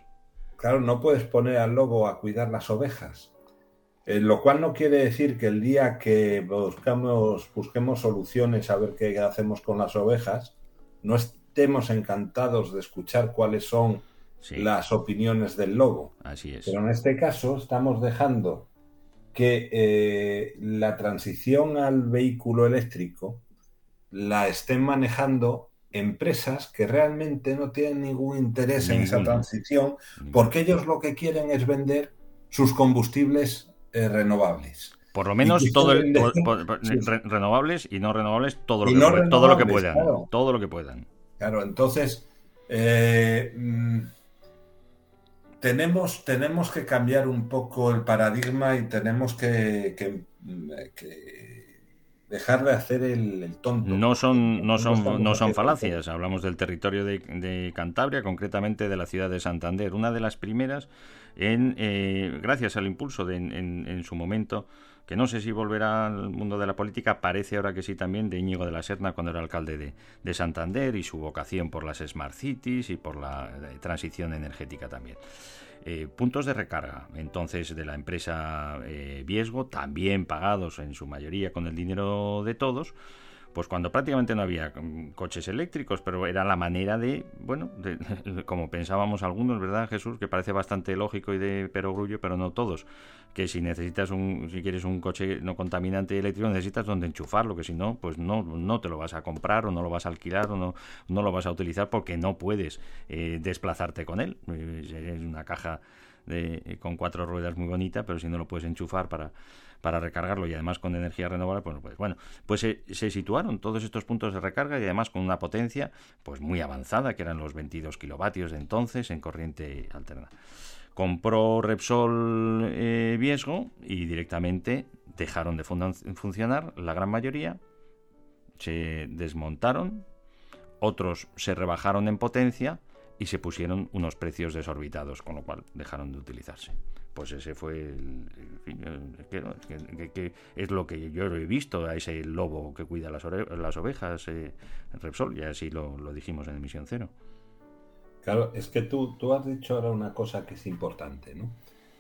Claro, no puedes poner al lobo a cuidar las ovejas. Eh, lo cual no quiere decir que el día que buscamos, busquemos soluciones a ver qué hacemos con las ovejas, no estemos encantados de escuchar cuáles son Sí, las opiniones del lobo. así es. Pero en este caso estamos dejando que eh, la transición al vehículo eléctrico la estén manejando empresas que realmente no tienen ningún interés en esa transición porque ellos lo que quieren es vender sus combustibles eh, renovables. Por lo menos todo el, pueden por- decir- por- por- Sí. re- renovables y no renovables, todo lo, Y que, no todo lo que puedan. claro. Todo lo que puedan. Claro, entonces eh, mm, tenemos, tenemos que cambiar un poco el paradigma y tenemos que, que, que dejar de hacer el, el tonto. No son, no son, no son falacias. Hablamos del territorio de, de Cantabria, concretamente de la ciudad de Santander. Una de las primeras, en, eh, gracias al impulso de, en, en- en su momento, que no sé si volverá al mundo de la política, parece ahora que sí también, de Íñigo de la Serna cuando era alcalde de, de Santander y su vocación por las Smart Cities y por la, transición energética también. Eh, puntos de recarga, entonces, de la empresa eh, Viesgo, también pagados en su mayoría con el dinero de todos, pues cuando prácticamente no había mm, coches eléctricos, pero era la manera de, bueno, de- como pensábamos algunos, ¿verdad, Jesús? Que parece bastante lógico y de perogrullo, pero no todos. Que si necesitas un, si quieres un coche no contaminante eléctrico, necesitas donde enchufarlo, que si no, pues no, no te lo vas a comprar o no lo vas a alquilar o no, no lo vas a utilizar porque no puedes eh, desplazarte con él. Eh, Es una caja de- eh, con cuatro ruedas muy bonita, pero si no lo puedes enchufar para, para recargarlo y además con energía renovable, pues, pues bueno, pues se, situaron todos estos puntos de recarga y además con una potencia pues muy avanzada, que eran los 22 kilovatios de entonces en corriente alterna. Compró Repsol eh, Viesgo y directamente dejaron de fun- funcionar la gran mayoría, se desmontaron, otros se rebajaron en potencia y se pusieron unos precios desorbitados, con lo cual dejaron de utilizarse. Pues ese fue el, el fin, el- que, es lo que yo he visto a ese lobo que cuida las, ore- las ovejas, eh, Repsol, y así lo, lo dijimos en emisión cero. Claro, es que tú, tú has dicho ahora una cosa que es importante, ¿no?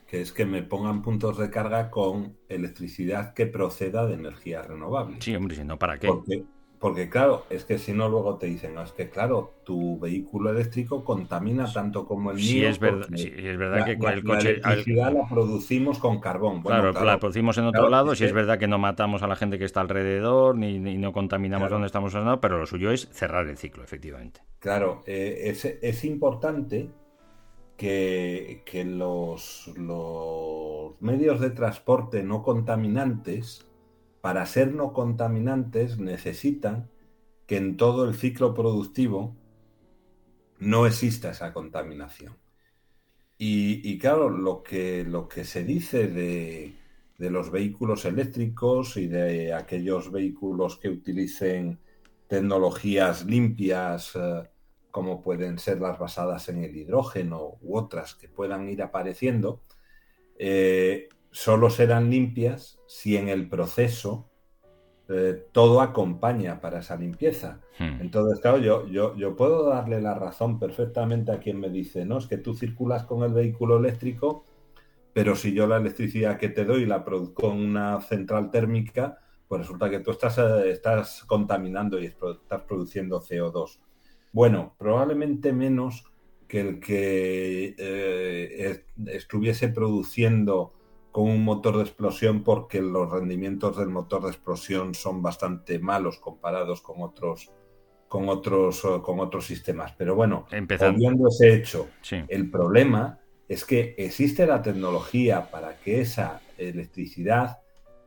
Que es que me pongan puntos de carga con electricidad que proceda de energías renovables. Sí, hombre, si no, ¿para qué? Porque, porque claro, es que si no luego te dicen, no, es que claro, tu vehículo eléctrico contamina tanto como el mío. Sí, es verdad, sí, es verdad la, que la- el la coche... al- electricidad la producimos con carbón. Bueno, Claro, la producimos en otro claro, lado, si es verdad que no matamos a la gente que está alrededor, ni, ni no contaminamos Claro. donde estamos sonando, pero lo suyo es cerrar el ciclo, efectivamente. Claro, eh, es, es importante que, que los, los medios de transporte no contaminantes, para ser no contaminantes, necesitan que en todo el ciclo productivo no exista esa contaminación. Y, claro, lo que, lo que se dice de, de los vehículos eléctricos y de aquellos vehículos que utilicen tecnologías limpias, eh, como pueden ser las basadas en el hidrógeno u otras que puedan ir apareciendo, eh, solo serán limpias si en el proceso eh, todo acompaña para esa limpieza. Hmm. Entonces, claro, yo, yo, yo puedo darle la razón perfectamente a quien me dice, no, es que tú circulas con el vehículo eléctrico, pero si yo la electricidad que te doy la produzco en una central térmica, pues resulta que tú estás, eh, estás contaminando y es- estás produciendo CO2. Bueno, probablemente menos que el que eh, est- estuviese produciendo con un motor de explosión porque los rendimientos del motor de explosión son bastante malos comparados con otros con otros eh, con otros sistemas. Pero bueno, Empezando. ese hecho, Sí. el problema es que existe la tecnología para que esa electricidad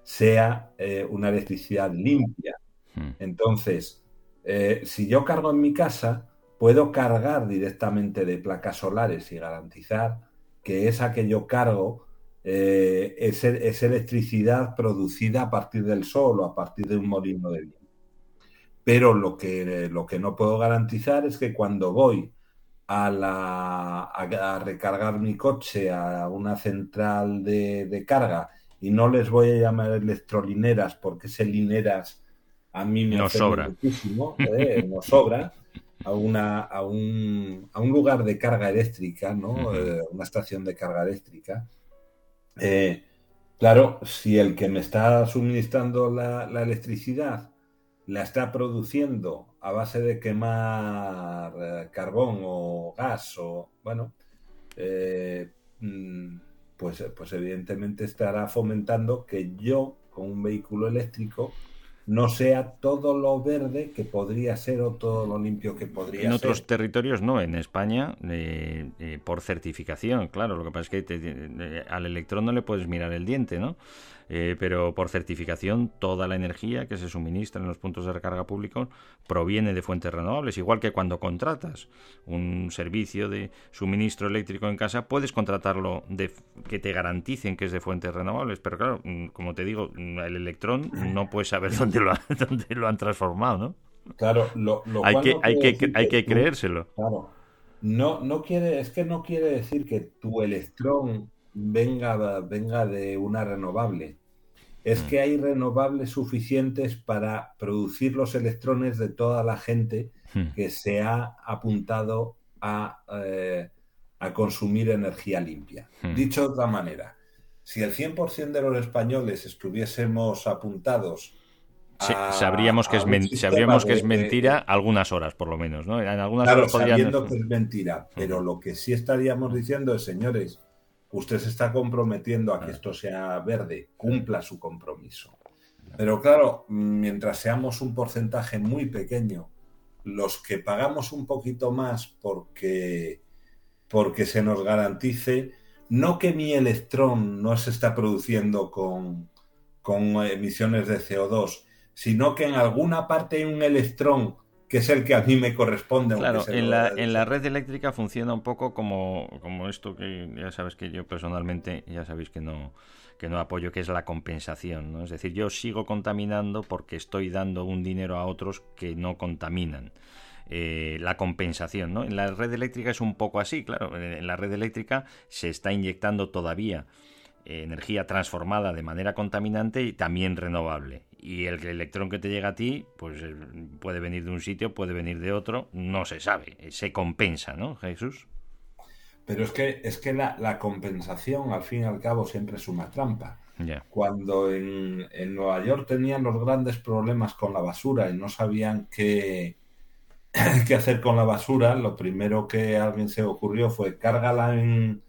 sea eh, una electricidad limpia. Hmm. Entonces, eh, si yo cargo en mi casa, puedo cargar directamente de placas solares y garantizar que esa que yo cargo eh, es, es electricidad producida a partir del sol o a partir de un molino de viento. Pero lo que, lo que no puedo garantizar es que cuando voy a, la, a, a recargar mi coche a una central de, de carga y no les voy a llamar electrolineras porque ese lineras a mí me Nos sobra. muchísimo, ¿eh? nos sobra, a, una, a, un, a un lugar de carga eléctrica, ¿no? Eh, una estación de carga eléctrica. Eh, claro, si el que me está suministrando la, electricidad la está produciendo a base de quemar eh, carbón o gas o bueno eh, mm, pues, pues evidentemente estará fomentando que yo con un vehículo eléctrico no sea todo lo verde que podría ser o todo lo limpio que podría En ser. otros territorios no, en España eh, eh, por certificación, claro, lo que pasa es que te- te- al electrón no le puedes mirar el diente, ¿no? Eh, pero por certificación toda la energía que se suministra en los puntos de recarga públicos proviene de fuentes renovables, igual que cuando contratas un servicio de suministro eléctrico en casa, puedes contratarlo de que te garanticen que es de fuentes renovables, pero claro, mm, como te digo, mm, el electrón no puedes saber dónde lo, ha- dónde lo han transformado, ¿no? Claro, lo, lo Hay cual que, no hay que, decir hay que creérselo. Claro. No, no quiere, es que no quiere decir que tu electrón venga, venga de una renovable. Es Mm. que hay renovables suficientes para producir los electrones de toda la gente Hmm. que se ha apuntado a, eh, a consumir energía limpia. Hmm. Dicho de otra manera, si el 100% de los españoles estuviésemos apuntados Sí, sabríamos que es men- sabríamos que es mentira algunas horas, por lo menos, ¿no? En algunas Claro, horas podrían- sabiendo que es mentira, pero lo que sí estaríamos diciendo es, señores, usted se está comprometiendo a que esto sea verde, cumpla su compromiso. Pero claro, mientras seamos un porcentaje muy pequeño, los que pagamos un poquito más porque, porque se nos garantice, no que mi electrón no se está produciendo con, con emisiones de CO2, sino que en alguna parte hay un electrón que es el que a mí me corresponde. Claro, en la, en la red eléctrica funciona un poco como, como esto que ya sabes que yo personalmente, ya sabéis que no, que no apoyo, que es la compensación, ¿no? Es decir, yo sigo contaminando porque estoy dando un dinero a otros que no contaminan. Eh, la compensación, ¿no? En la red eléctrica es un poco así, claro. En la red eléctrica se está inyectando todavía energía transformada de manera contaminante y también renovable. Y el electrón que te llega a ti, pues eh, puede venir de un sitio, puede venir de otro, no se sabe, eh, se compensa, ¿no, Jesús? Pero es que, es que la, la compensación, al fin y al cabo, siempre es una trampa. Cuando en, en Nueva York tenían los grandes problemas con la basura y no sabían qué, qué hacer con la basura, lo primero que a alguien se ocurrió fue cárgala en,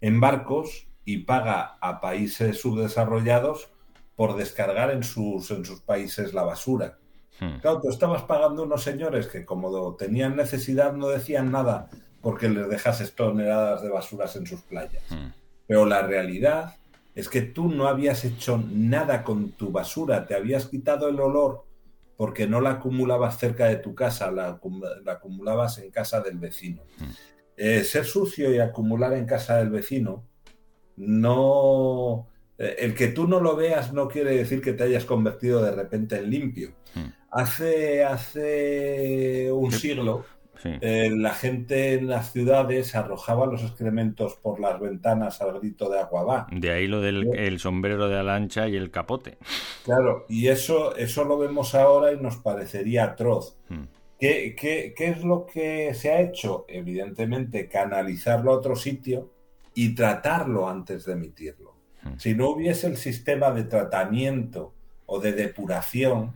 en barcos y paga a países subdesarrollados por descargar en sus, en sus países la basura. Hmm. Claro, tú estabas pagando unos señores que como tenían necesidad no decían nada porque les dejases toneladas de basuras en sus playas. Hmm. Pero la realidad es que tú no habías hecho nada con tu basura, te habías quitado el olor porque no la acumulabas cerca de tu casa, la, la acumulabas en casa del vecino. Mm. Eh, ser sucio y acumular en casa del vecino, no... eh, el que tú no lo veas no quiere decir que te hayas convertido de repente en limpio. Hmm. Hace, hace un Sí. siglo, Sí. eh, la gente en las ciudades arrojaba los excrementos por las ventanas al grito de agua va. De ahí lo del el sombrero de la lancha y el capote. Claro, y eso, eso lo vemos ahora y nos parecería atroz. Hmm. ¿Qué, qué, qué es lo que se ha hecho? Evidentemente, canalizarlo a otro sitio y tratarlo antes de emitirlo. Hmm. Si no hubiese el sistema de tratamiento o de depuración,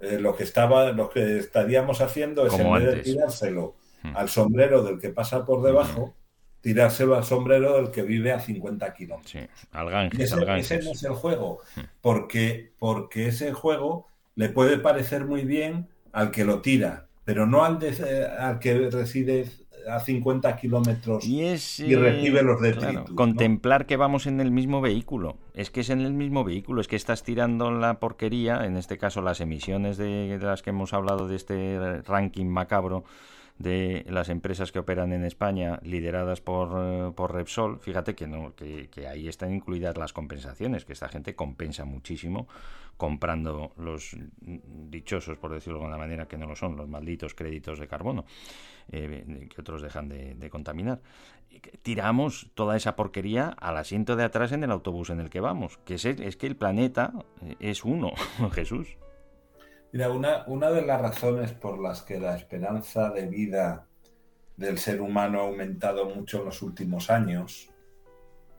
eh, lo, que estaba, lo que estaríamos haciendo es Como en vez antes. de tirárselo Hmm. al sombrero del que pasa por debajo, tirárselo al sombrero del que vive a 50 kilómetros. Sí. Al Ganges, ese, al ese no es el juego, porque, porque ese juego le puede parecer muy bien al que lo tira, pero no al, de- eh, al que reside a 50 kilómetros. Y es y recibe eh, los claro, detritus, ¿no? contemplar que vamos en el mismo vehículo. Es que es en el mismo vehículo, es que estás tirando la porquería, en este caso las emisiones de, de las que hemos hablado de este ranking macabro de las empresas que operan en España lideradas por, eh, por Repsol, fíjate que no que, que ahí están incluidas las compensaciones, que esta gente compensa muchísimo comprando los dichosos, por decirlo de alguna manera, que no lo son, los malditos créditos de carbono eh, que otros dejan de, de contaminar. Tiramos toda esa porquería al asiento de atrás en el autobús en el que vamos, que es, es que el planeta eh, es uno, Jesús. Mira, una, una de las razones por las que la esperanza de vida del ser humano ha aumentado mucho en los últimos años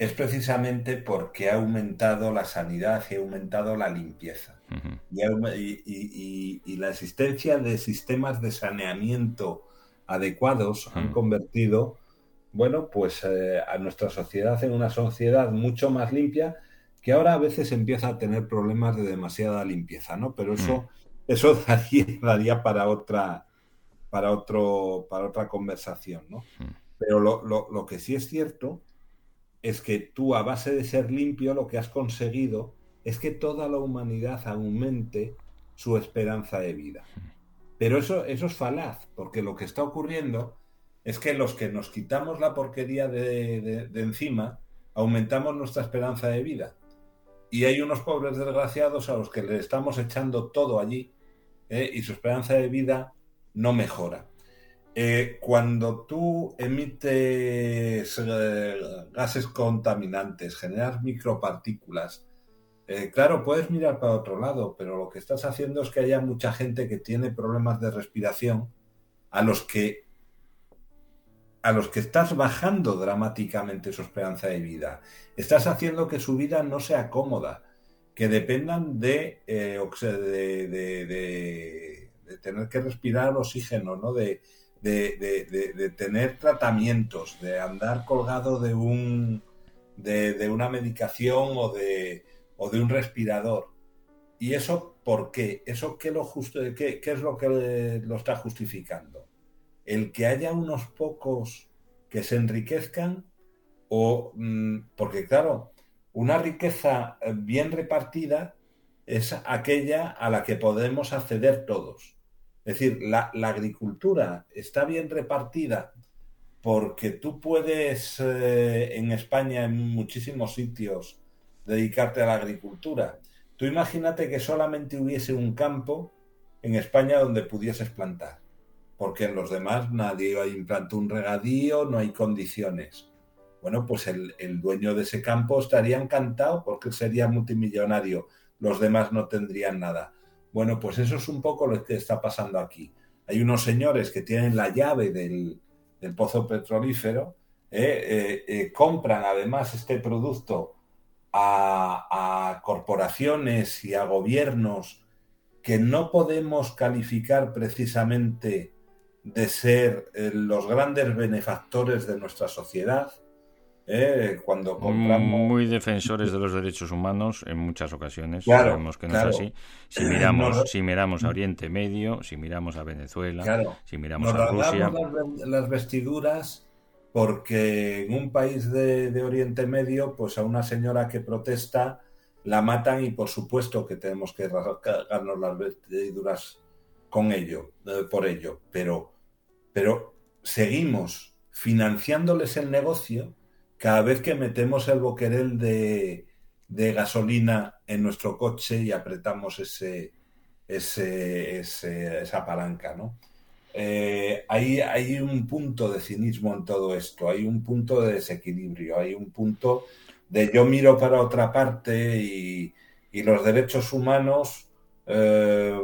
es precisamente porque ha aumentado la sanidad y ha aumentado la limpieza. Y la existencia de sistemas de saneamiento adecuados han Mm. convertido, bueno, pues eh, a nuestra sociedad en una sociedad mucho más limpia que ahora a veces empieza a tener problemas de demasiada limpieza, ¿no? Pero eso, eso daría, daría para otra, para otro, para otra conversación, ¿no? Mm. Pero lo, lo- lo que sí es cierto es que tú a base de ser limpio lo que has conseguido es que toda la humanidad aumente su esperanza de vida. Pero eso, eso es falaz, porque lo que está ocurriendo es que los que nos quitamos la porquería de, encima, aumentamos nuestra esperanza de vida. Y hay unos pobres desgraciados a los que le estamos echando todo allí ¿eh? y su esperanza de vida no mejora. Eh, cuando tú emites eh, gases contaminantes, generas micropartículas, eh, claro, puedes mirar para otro lado, pero lo que estás haciendo es que haya mucha gente que tiene problemas de respiración a los que a los que estás bajando dramáticamente su esperanza de vida. Estás haciendo que su vida no sea cómoda, que dependan de, eh, de, tener que respirar oxígeno, ¿no? De, tener tratamientos, de andar colgado de un de una medicación o de, o de un respirador. ¿Y eso por qué? ¿Eso qué, lo justo, qué, qué es lo que lo está justificando? ¿El que haya unos pocos que se enriquezcan? O, mm, porque claro, una riqueza eh, bien repartida es aquella a la que podemos acceder todos. Es decir, la, agricultura está bien repartida porque tú puedes eh, en España, en muchísimos sitios, dedicarte a la agricultura. Tú imagínate que solamente hubiese un campo en España donde pudieses plantar, porque en los demás nadie implantó un regadío, no hay condiciones. Bueno, pues el, el dueño de ese campo estaría encantado porque sería multimillonario, los demás no tendrían nada. Bueno, pues eso es un poco lo que está pasando aquí. Hay unos señores que tienen la llave del, del pozo petrolífero, eh, eh, eh, compran además este producto a, a corporaciones y a gobiernos que no podemos calificar precisamente de ser eh, los grandes benefactores de nuestra sociedad, ¿eh? cuando compramos... Muy defensores de los derechos humanos en muchas ocasiones. Claro, Sabemos que no claro. es así. Si miramos, si miramos a Oriente Medio, si miramos a Venezuela, Claro. si miramos Nos a Rusia... las, las vestiduras porque en un país de, Oriente Medio, pues a una señora que protesta la matan y por supuesto que tenemos que rasgarnos las vestiduras con ello, eh, por ello. Pero, pero seguimos financiándoles el negocio cada vez que metemos el boquerel de, gasolina en nuestro coche y apretamos ese- esa palanca, ¿no? Eh, hay, hay un punto de cinismo en todo esto, hay un punto de desequilibrio, hay un punto de yo miro para otra parte y, los derechos humanos, eh,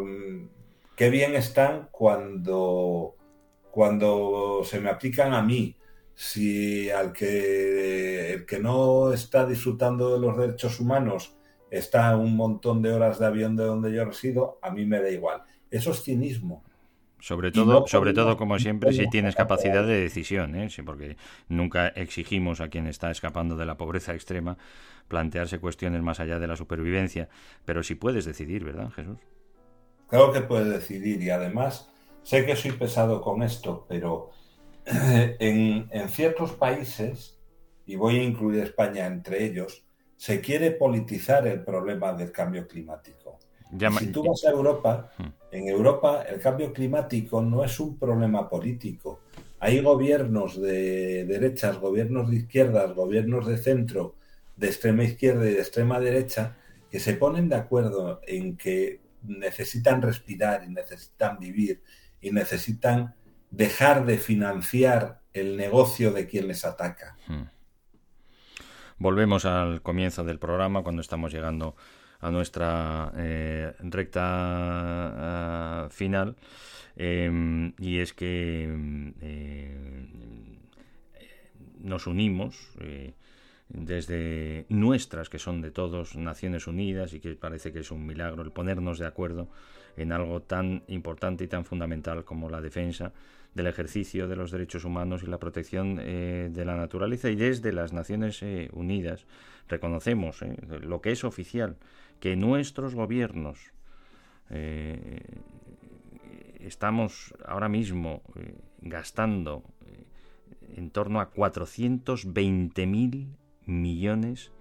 qué bien están cuando, cuando se me aplican a mí. Si al que el que no está disfrutando de los derechos humanos está un montón de horas de avión de donde yo resido, a mí me da igual. Eso es cinismo. Sobre todo, no sobre todo como siempre, si tienes capacidad de decisión, ¿eh? Sí, porque nunca exigimos a quien está escapando de la pobreza extrema plantearse cuestiones más allá de la supervivencia, pero si puedes decidir, ¿verdad, Jesús? Claro que puedes decidir y además sé que soy pesado con esto, pero en, en ciertos países, y voy a incluir España entre ellos, se quiere politizar el problema del cambio climático. Si tú vas a Europa, en Europa el cambio climático no es un problema político. Hay gobiernos de derechas, gobiernos de izquierdas, gobiernos de centro, de extrema izquierda y de extrema derecha, que se ponen de acuerdo en que necesitan respirar y necesitan vivir y necesitan dejar de financiar el negocio de quien les ataca. Hmm. Volvemos al comienzo del programa cuando estamos llegando a nuestra eh, recta ah, final eh, y es que eh, nos unimos eh, desde nuestras, que son de todos, Naciones Unidas, y que parece que es un milagro el ponernos de acuerdo en algo tan importante y tan fundamental como la defensa del ejercicio de los derechos humanos y la protección eh, de la naturaleza. Y desde las Naciones Unidas reconocemos lo que es oficial, que nuestros gobiernos eh, estamos ahora mismo eh, gastando eh, en torno a 420.000 millones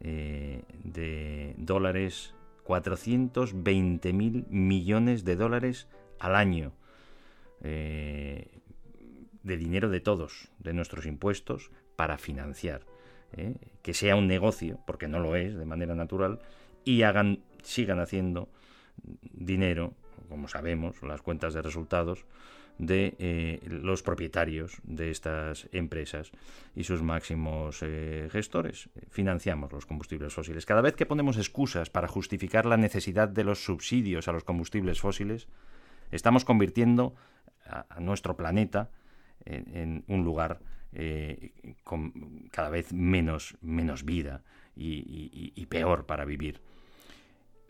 de dólares, 420.000 millones de dólares al año de dinero de todos, de nuestros impuestos, para financiar. Que sea un negocio, porque no lo es de manera natural, y hagan, sigan haciendo dinero, como sabemos, las cuentas de resultados, de eh, los propietarios de estas empresas y sus máximos eh, gestores. Financiamos los combustibles fósiles. Cada vez que ponemos excusas para justificar la necesidad de los subsidios a los combustibles fósiles, estamos convirtiendo a, nuestro planeta en, un lugar eh, con cada vez menos, menos vida y peor para vivir.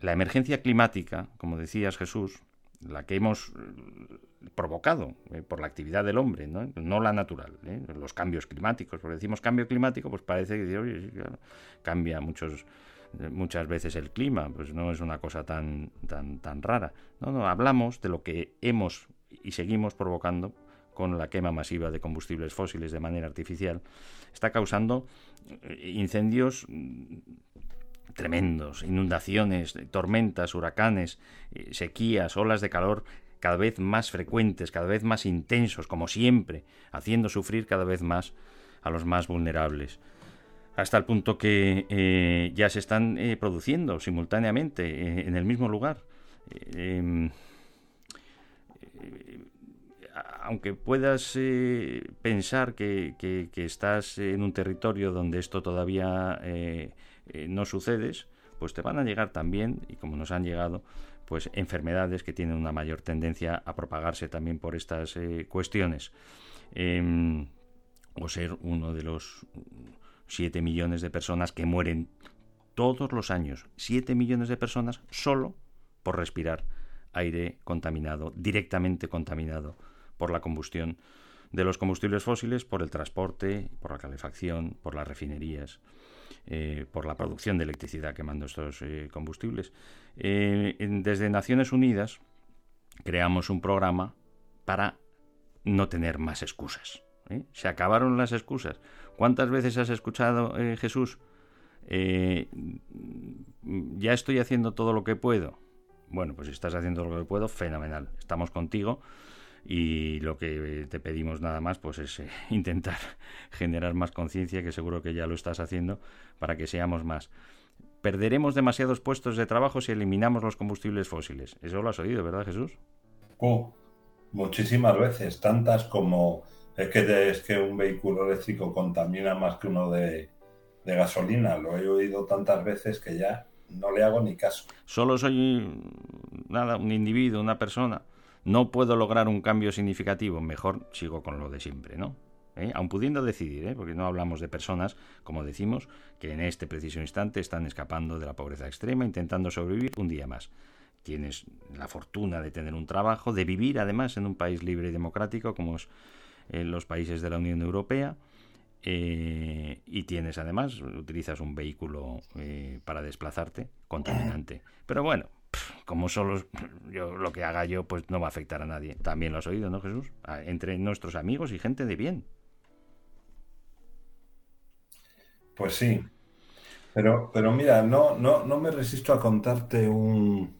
La emergencia climática, como decías Jesús, la que hemos eh, provocado eh, por la actividad del hombre, no, la natural, ¿eh? los cambios climáticos, porque decimos cambio climático, pues parece que cambia muchos, muchas veces el clima, pues no es una cosa tan, tan, tan rara. No, no, hablamos de lo que hemos y seguimos provocando con la quema masiva de combustibles fósiles de manera artificial, está causando incendios tremendos, inundaciones, tormentas, huracanes, eh, sequías, olas de calor cada vez más frecuentes, cada vez más intensos, como siempre, haciendo sufrir cada vez más a los más vulnerables. Hasta el punto que eh, ya se están eh, produciendo simultáneamente en el mismo lugar. Em, aunque puedas pensar que- que estás en un territorio donde esto todavía eh, no sucedes, pues te van a llegar también, y como nos han llegado, pues enfermedades que tienen una mayor tendencia a propagarse también por estas eh, cuestiones. Em, o ser uno de los 7 millones de personas que mueren todos los años 7 millones de personas solo por respirar aire contaminado, directamente contaminado por la combustión de los combustibles fósiles, por el transporte, por la calefacción, por las refinerías, eh, por la producción de electricidad quemando estos eh, combustibles. Eh, desde Naciones Unidas creamos un programa para no tener más excusas. Se acabaron las excusas. ¿Cuántas veces has escuchado, Jesús? ya estoy haciendo todo lo que puedo. Bueno, pues si estás haciendo lo que puedo, fenomenal. Estamos contigo y lo que te pedimos nada más pues es eh, intentar generar más conciencia, que seguro que ya lo estás haciendo, para que seamos más. Perderemos demasiados puestos de trabajo si eliminamos los combustibles fósiles. Eso lo has oído, ¿verdad, Jesús? Uh, muchísimas veces, tantas como es que, es que un vehículo eléctrico contamina más que uno de, de gasolina. Lo he oído tantas veces que ya no le hago ni caso. Solo soy nada, un individuo, una persona no puedo lograr un cambio significativo, mejor sigo con lo de siempre, ¿no? ¿Eh? Aun pudiendo decidir, ¿eh? porque no hablamos de personas, como decimos, que en este preciso instante están escapando de la pobreza extrema, intentando sobrevivir un día más. Tienes la fortuna de tener un trabajo, de vivir además en un país libre y democrático como es eh, los países de la Unión Europea, eh, y tienes además, utilizas un vehículo para desplazarte contaminante. Pero bueno, como solo yo lo que haga yo, pues no va a afectar a nadie. También lo has oído, ¿no, Jesús? Entre nuestros amigos y gente de bien. Pues sí. Pero, pero mira, no, no, no me resisto a contarte un,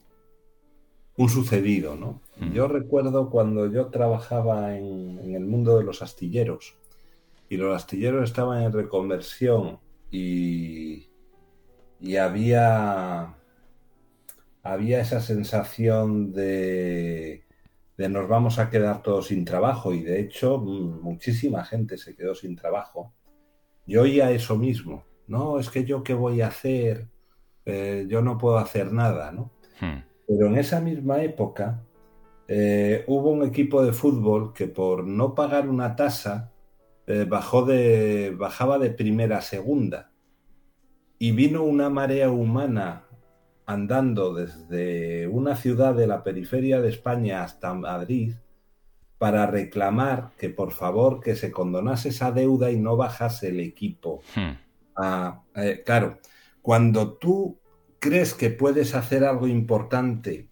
un sucedido, ¿no? Yo recuerdo cuando yo trabajaba en, en, el mundo de los astilleros y los astilleros estaban en reconversión y, y había había esa sensación de, de nos vamos a quedar todos sin trabajo y de hecho mm, muchísima gente se quedó sin trabajo. Yo oía eso mismo, no, es que yo qué voy a hacer, eh, yo no puedo hacer nada, ¿no? Hmm. Pero en esa misma época eh, hubo un equipo de fútbol que por no pagar una tasa eh, bajó de, bajaba de primera a segunda y vino una marea humana andando desde una ciudad de la periferia de España hasta Madrid para reclamar que por favor que se condonase esa deuda y no bajase el equipo. Hmm. Ah, eh, claro, cuando tú crees que puedes hacer algo importante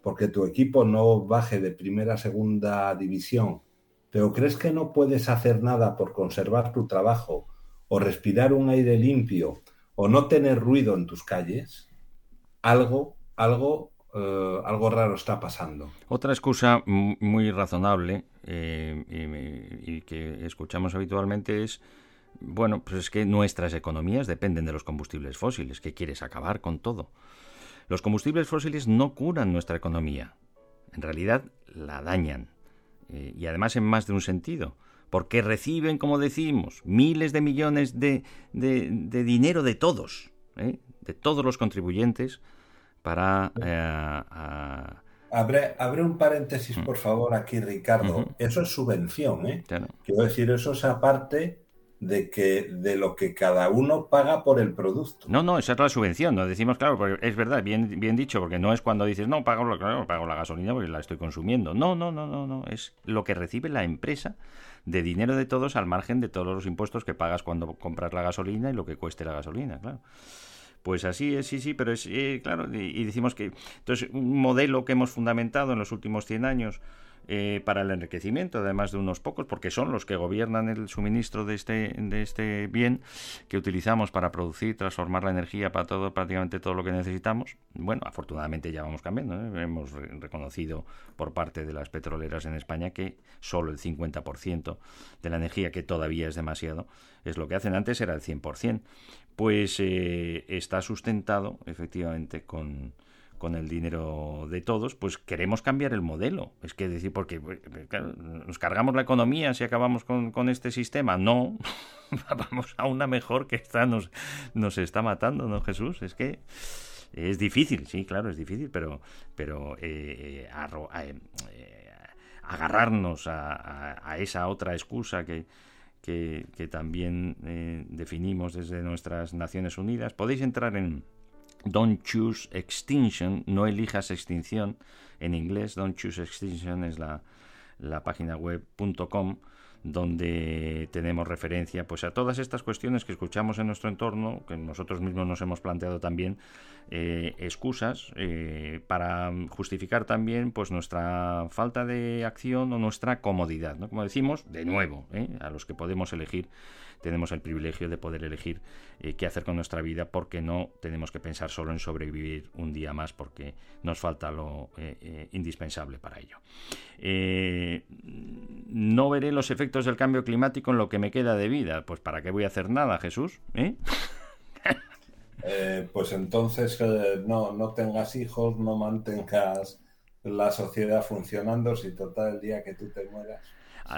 porque tu equipo no baje de primera a segunda división, pero crees que no puedes hacer nada por conservar tu trabajo o respirar un aire limpio o no tener ruido en tus calles, algo, algo, eh, algo raro está pasando. Otra excusa muy razonable eh, y, que escuchamos habitualmente es, bueno, pues es que nuestras economías dependen de los combustibles fósiles, que quieres acabar con todo. Los combustibles fósiles no curan nuestra economía, en realidad la dañan, eh, y además en más de un sentido porque reciben, como decimos, miles de millones de, de dinero de todos, ¿eh? De todos los contribuyentes para... Eh, abre, abre, un paréntesis, mm. por favor, aquí, Ricardo. Eso es subvención, ¿eh? Quiero decir, eso es aparte de que de lo que cada uno paga por el producto. No, no, esa es la subvención. No decimos, claro, porque es verdad, bien, bien dicho, porque no es cuando dices, no, pago, claro, pago la gasolina porque la estoy consumiendo. No, no, no, no, no. Es lo que recibe la empresa de dinero de todos al margen de todos los impuestos que pagas cuando compras la gasolina y lo que cueste la gasolina, claro. Pues así es, sí, sí, pero es eh, claro, y, decimos que entonces un modelo que hemos fundamentado en los últimos 100 años eh, para el enriquecimiento, además de unos pocos, porque son los que gobiernan el suministro de este, de este bien que utilizamos para producir, transformar la energía para todo, prácticamente todo lo que necesitamos. Bueno, afortunadamente ya vamos cambiando. ¿eh? Hemos reconocido por parte de las petroleras en España que solo el 50% de la energía, que todavía es demasiado, es lo que hacen. Antes era el 100%. Pues eh, está sustentado efectivamente con con el dinero de todos, pues queremos cambiar el modelo. Es que decir, porque pues, nos cargamos la economía si acabamos con, con este sistema. No, vamos a una mejor que esta nos, nos está matando, ¿no, Jesús? Es que es difícil, sí, claro, es difícil, pero, pero eh, eh, agarrarnos a, esa otra excusa que, que, también eh, definimos desde nuestras Naciones Unidas. Podéis entrar en Don't Choose Extinction, no elijas extinción, en inglés, Don't Choose Extinction es la, la página web.com donde tenemos referencia pues a todas estas cuestiones que escuchamos en nuestro entorno, que nosotros mismos nos hemos planteado también eh, excusas eh, para justificar también pues nuestra falta de acción o nuestra comodidad, ¿no? Como decimos, de nuevo, ¿eh? a los que podemos elegir tenemos el privilegio de poder elegir eh, qué hacer con nuestra vida porque no tenemos que pensar solo en sobrevivir un día más porque nos falta lo eh, eh, indispensable para ello. no veré los efectos del cambio climático en lo que me queda de vida. Pues ¿para qué voy a hacer nada, Jesús? pues entonces no, no tengas hijos, no mantengas la sociedad funcionando si total el día que tú te mueras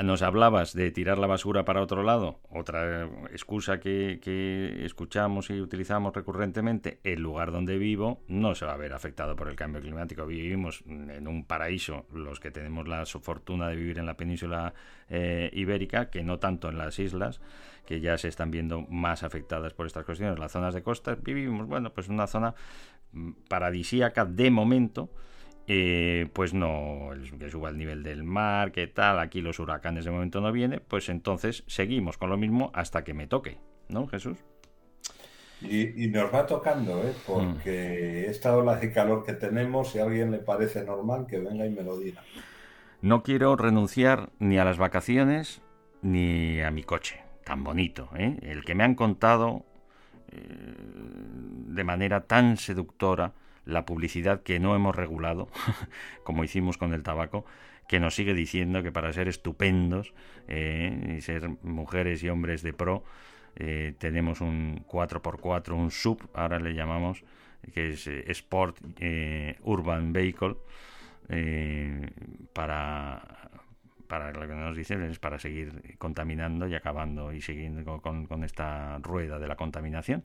nos hablabas de tirar la basura para otro lado, otra excusa que, escuchamos y utilizamos recurrentemente, el lugar donde vivo no se va a ver afectado por el cambio climático. Vivimos en un paraíso, los que tenemos la fortuna de vivir en la península eh, ibérica, que no tanto en las islas, que ya se están viendo más afectadas por estas cuestiones. Las zonas de costa vivimos, bueno, pues una zona mm, paradisíaca de momento, eh, pues no, que suba el nivel del mar, que tal, aquí los huracanes de momento no vienen, pues entonces seguimos con lo mismo hasta que me toque, ¿no, Jesús? Y, nos va tocando, ¿eh? porque mm. esta ola de calor que tenemos, si a alguien le parece normal, que venga y me lo diga. No quiero renunciar ni a las vacaciones ni a mi coche, tan bonito, ¿eh? el que me han contado eh, de manera tan seductora la publicidad que no hemos regulado, como hicimos con el tabaco, que nos sigue diciendo que para ser estupendos eh, y ser mujeres y hombres de pro, eh, tenemos un 4x4, un sub, ahora le llamamos, que es eh, Sport Urban Vehicle, para para lo que nos dicen es para seguir contaminando y acabando y siguiendo con, esta rueda de la contaminación.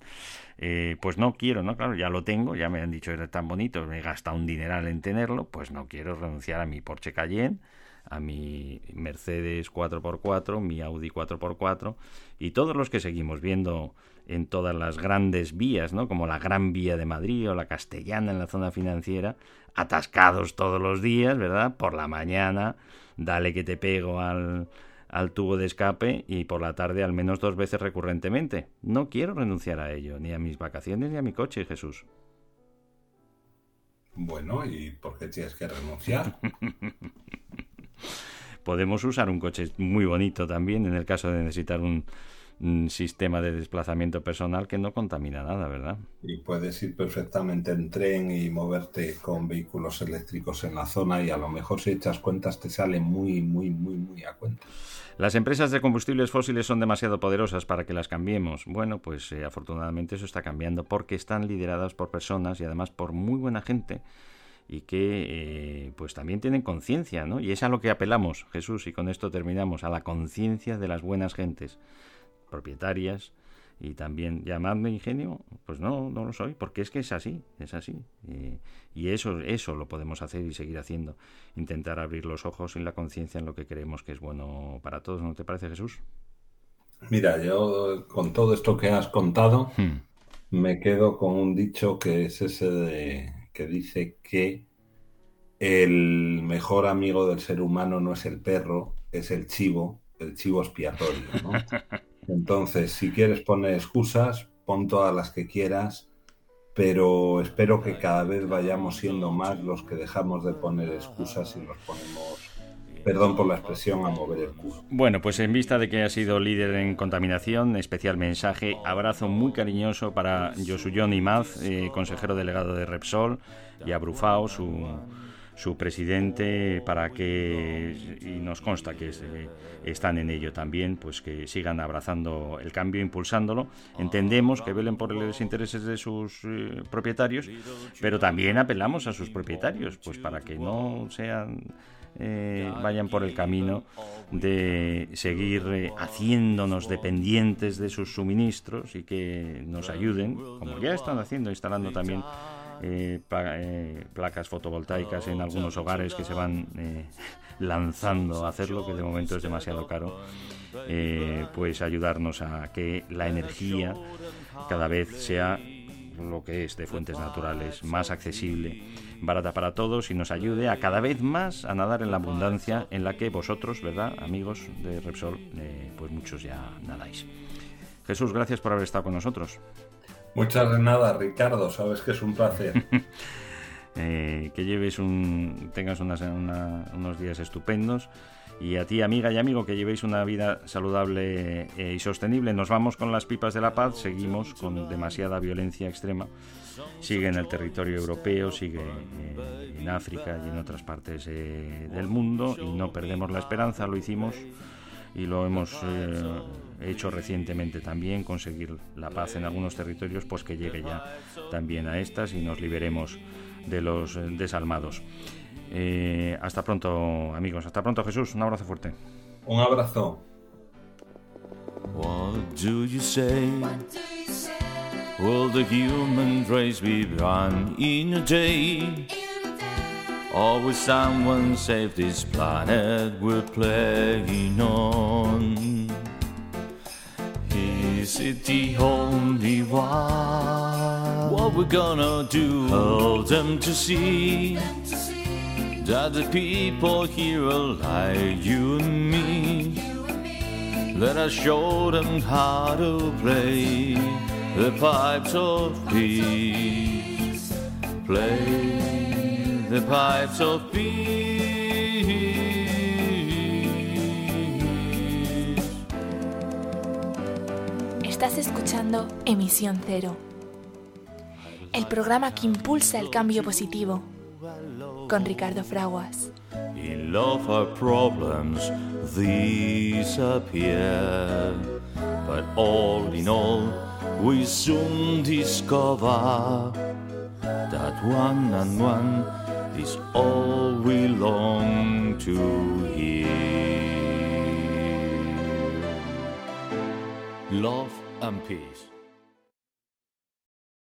Eh, pues no quiero, ¿no? Claro, ya lo tengo, ya me han dicho era tan bonito, me gasta un dineral en tenerlo, pues no quiero renunciar a mi Porsche Cayenne, a mi Mercedes 4x4, mi Audi 4x4 y todos los que seguimos viendo en todas las grandes vías, ¿no? Como la Gran Vía de Madrid o la Castellana en la zona financiera, atascados todos los días, ¿verdad? Por la mañana dale que te pego al, al tubo de escape y por la tarde al menos dos veces recurrentemente. No quiero renunciar a ello, ni a mis vacaciones ni a mi coche, Jesús. Bueno, ¿y por qué tienes que renunciar? Podemos usar un coche muy bonito también en el caso de necesitar un, un sistema de desplazamiento personal que no contamina nada, ¿verdad? Y puedes ir perfectamente en tren y moverte con vehículos eléctricos en la zona y a lo mejor si echas cuentas te sale muy, muy, muy, muy a cuenta. Las empresas de combustibles fósiles son demasiado poderosas para que las cambiemos. Bueno, pues eh, afortunadamente eso está cambiando porque están lideradas por personas y además por muy buena gente y que eh, pues también tienen conciencia, ¿no? Y es a lo que apelamos, Jesús, y con esto terminamos, a la conciencia de las buenas gentes propietarias y también llamadme ingenio, pues no, no lo soy, porque es que es así, es así. y eso, eso lo podemos hacer y seguir haciendo. Intentar abrir los ojos y la conciencia en lo que creemos que es bueno para todos, ¿no te parece, Jesús? Mira, yo con todo esto que has contado, hmm. me quedo con un dicho que es ese de, que dice que el mejor amigo del ser humano no es el perro, es el chivo, el chivo expiatorio, ¿no? Entonces, si quieres poner excusas, pon todas las que quieras, pero espero que cada vez vayamos siendo más los que dejamos de poner excusas y nos ponemos perdón por la expresión, a mover el culo. Bueno, pues en vista de que ha sido líder en contaminación, especial mensaje, abrazo muy cariñoso para Josuyon Imaz, eh, consejero delegado de Repsol, y a Brufao, su su presidente para que, y nos consta que están en ello también, pues que sigan abrazando el cambio, impulsándolo. Entendemos que velen por los intereses de sus eh, propietarios, pero también apelamos a sus propietarios, pues para que no sean... Eh, vayan por el camino de seguir eh, haciéndonos dependientes de sus suministros y que nos ayuden, como ya están haciendo, instalando también eh, eh, placas fotovoltaicas en algunos hogares que se van eh, lanzando a hacerlo, que de momento es demasiado caro, pues ayudarnos a que la energía cada vez sea lo que es de fuentes naturales, más accesible, barata para todos y nos ayude a cada vez más a nadar en la abundancia en la que vosotros, ¿verdad, amigos de Repsol, pues muchos ya nadáis. Jesús, gracias por haber estado con nosotros. Muchas nada, Ricardo, sabes que es un placer. Eh, que lleves un, tengas unas- una- unos días estupendos. Y a ti, amiga y amigo, que llevéis una vida saludable eh, y sostenible. Nos vamos con las pipas de la paz, seguimos con demasiada violencia extrema. Sigue en el territorio europeo, sigue eh, en África y en otras partes del mundo y no perdemos la esperanza, lo hicimos y lo hemos hecho recientemente también, conseguir la paz en algunos territorios, pues que llegue ya también a estas y nos liberemos de los eh, desalmados. Eh, hasta pronto, amigos. Hasta pronto, Jesús. Un abrazo fuerte. Un abrazo. What do you say? Will the human race be run in a day? Or will someone save this planet we're playing on? Is it the only one? What we're gonna do? Help them to see that the people here are like you and me. Let us show them how to play the pipes of peace. Play the pipes of peace. Estás escuchando Emisión Cero, el programa que impulsa el cambio positivo, con Ricardo Fraguas. In love, our problems disappear. But all in all, we soon discover that one and one is all we long to hear. Love and peace.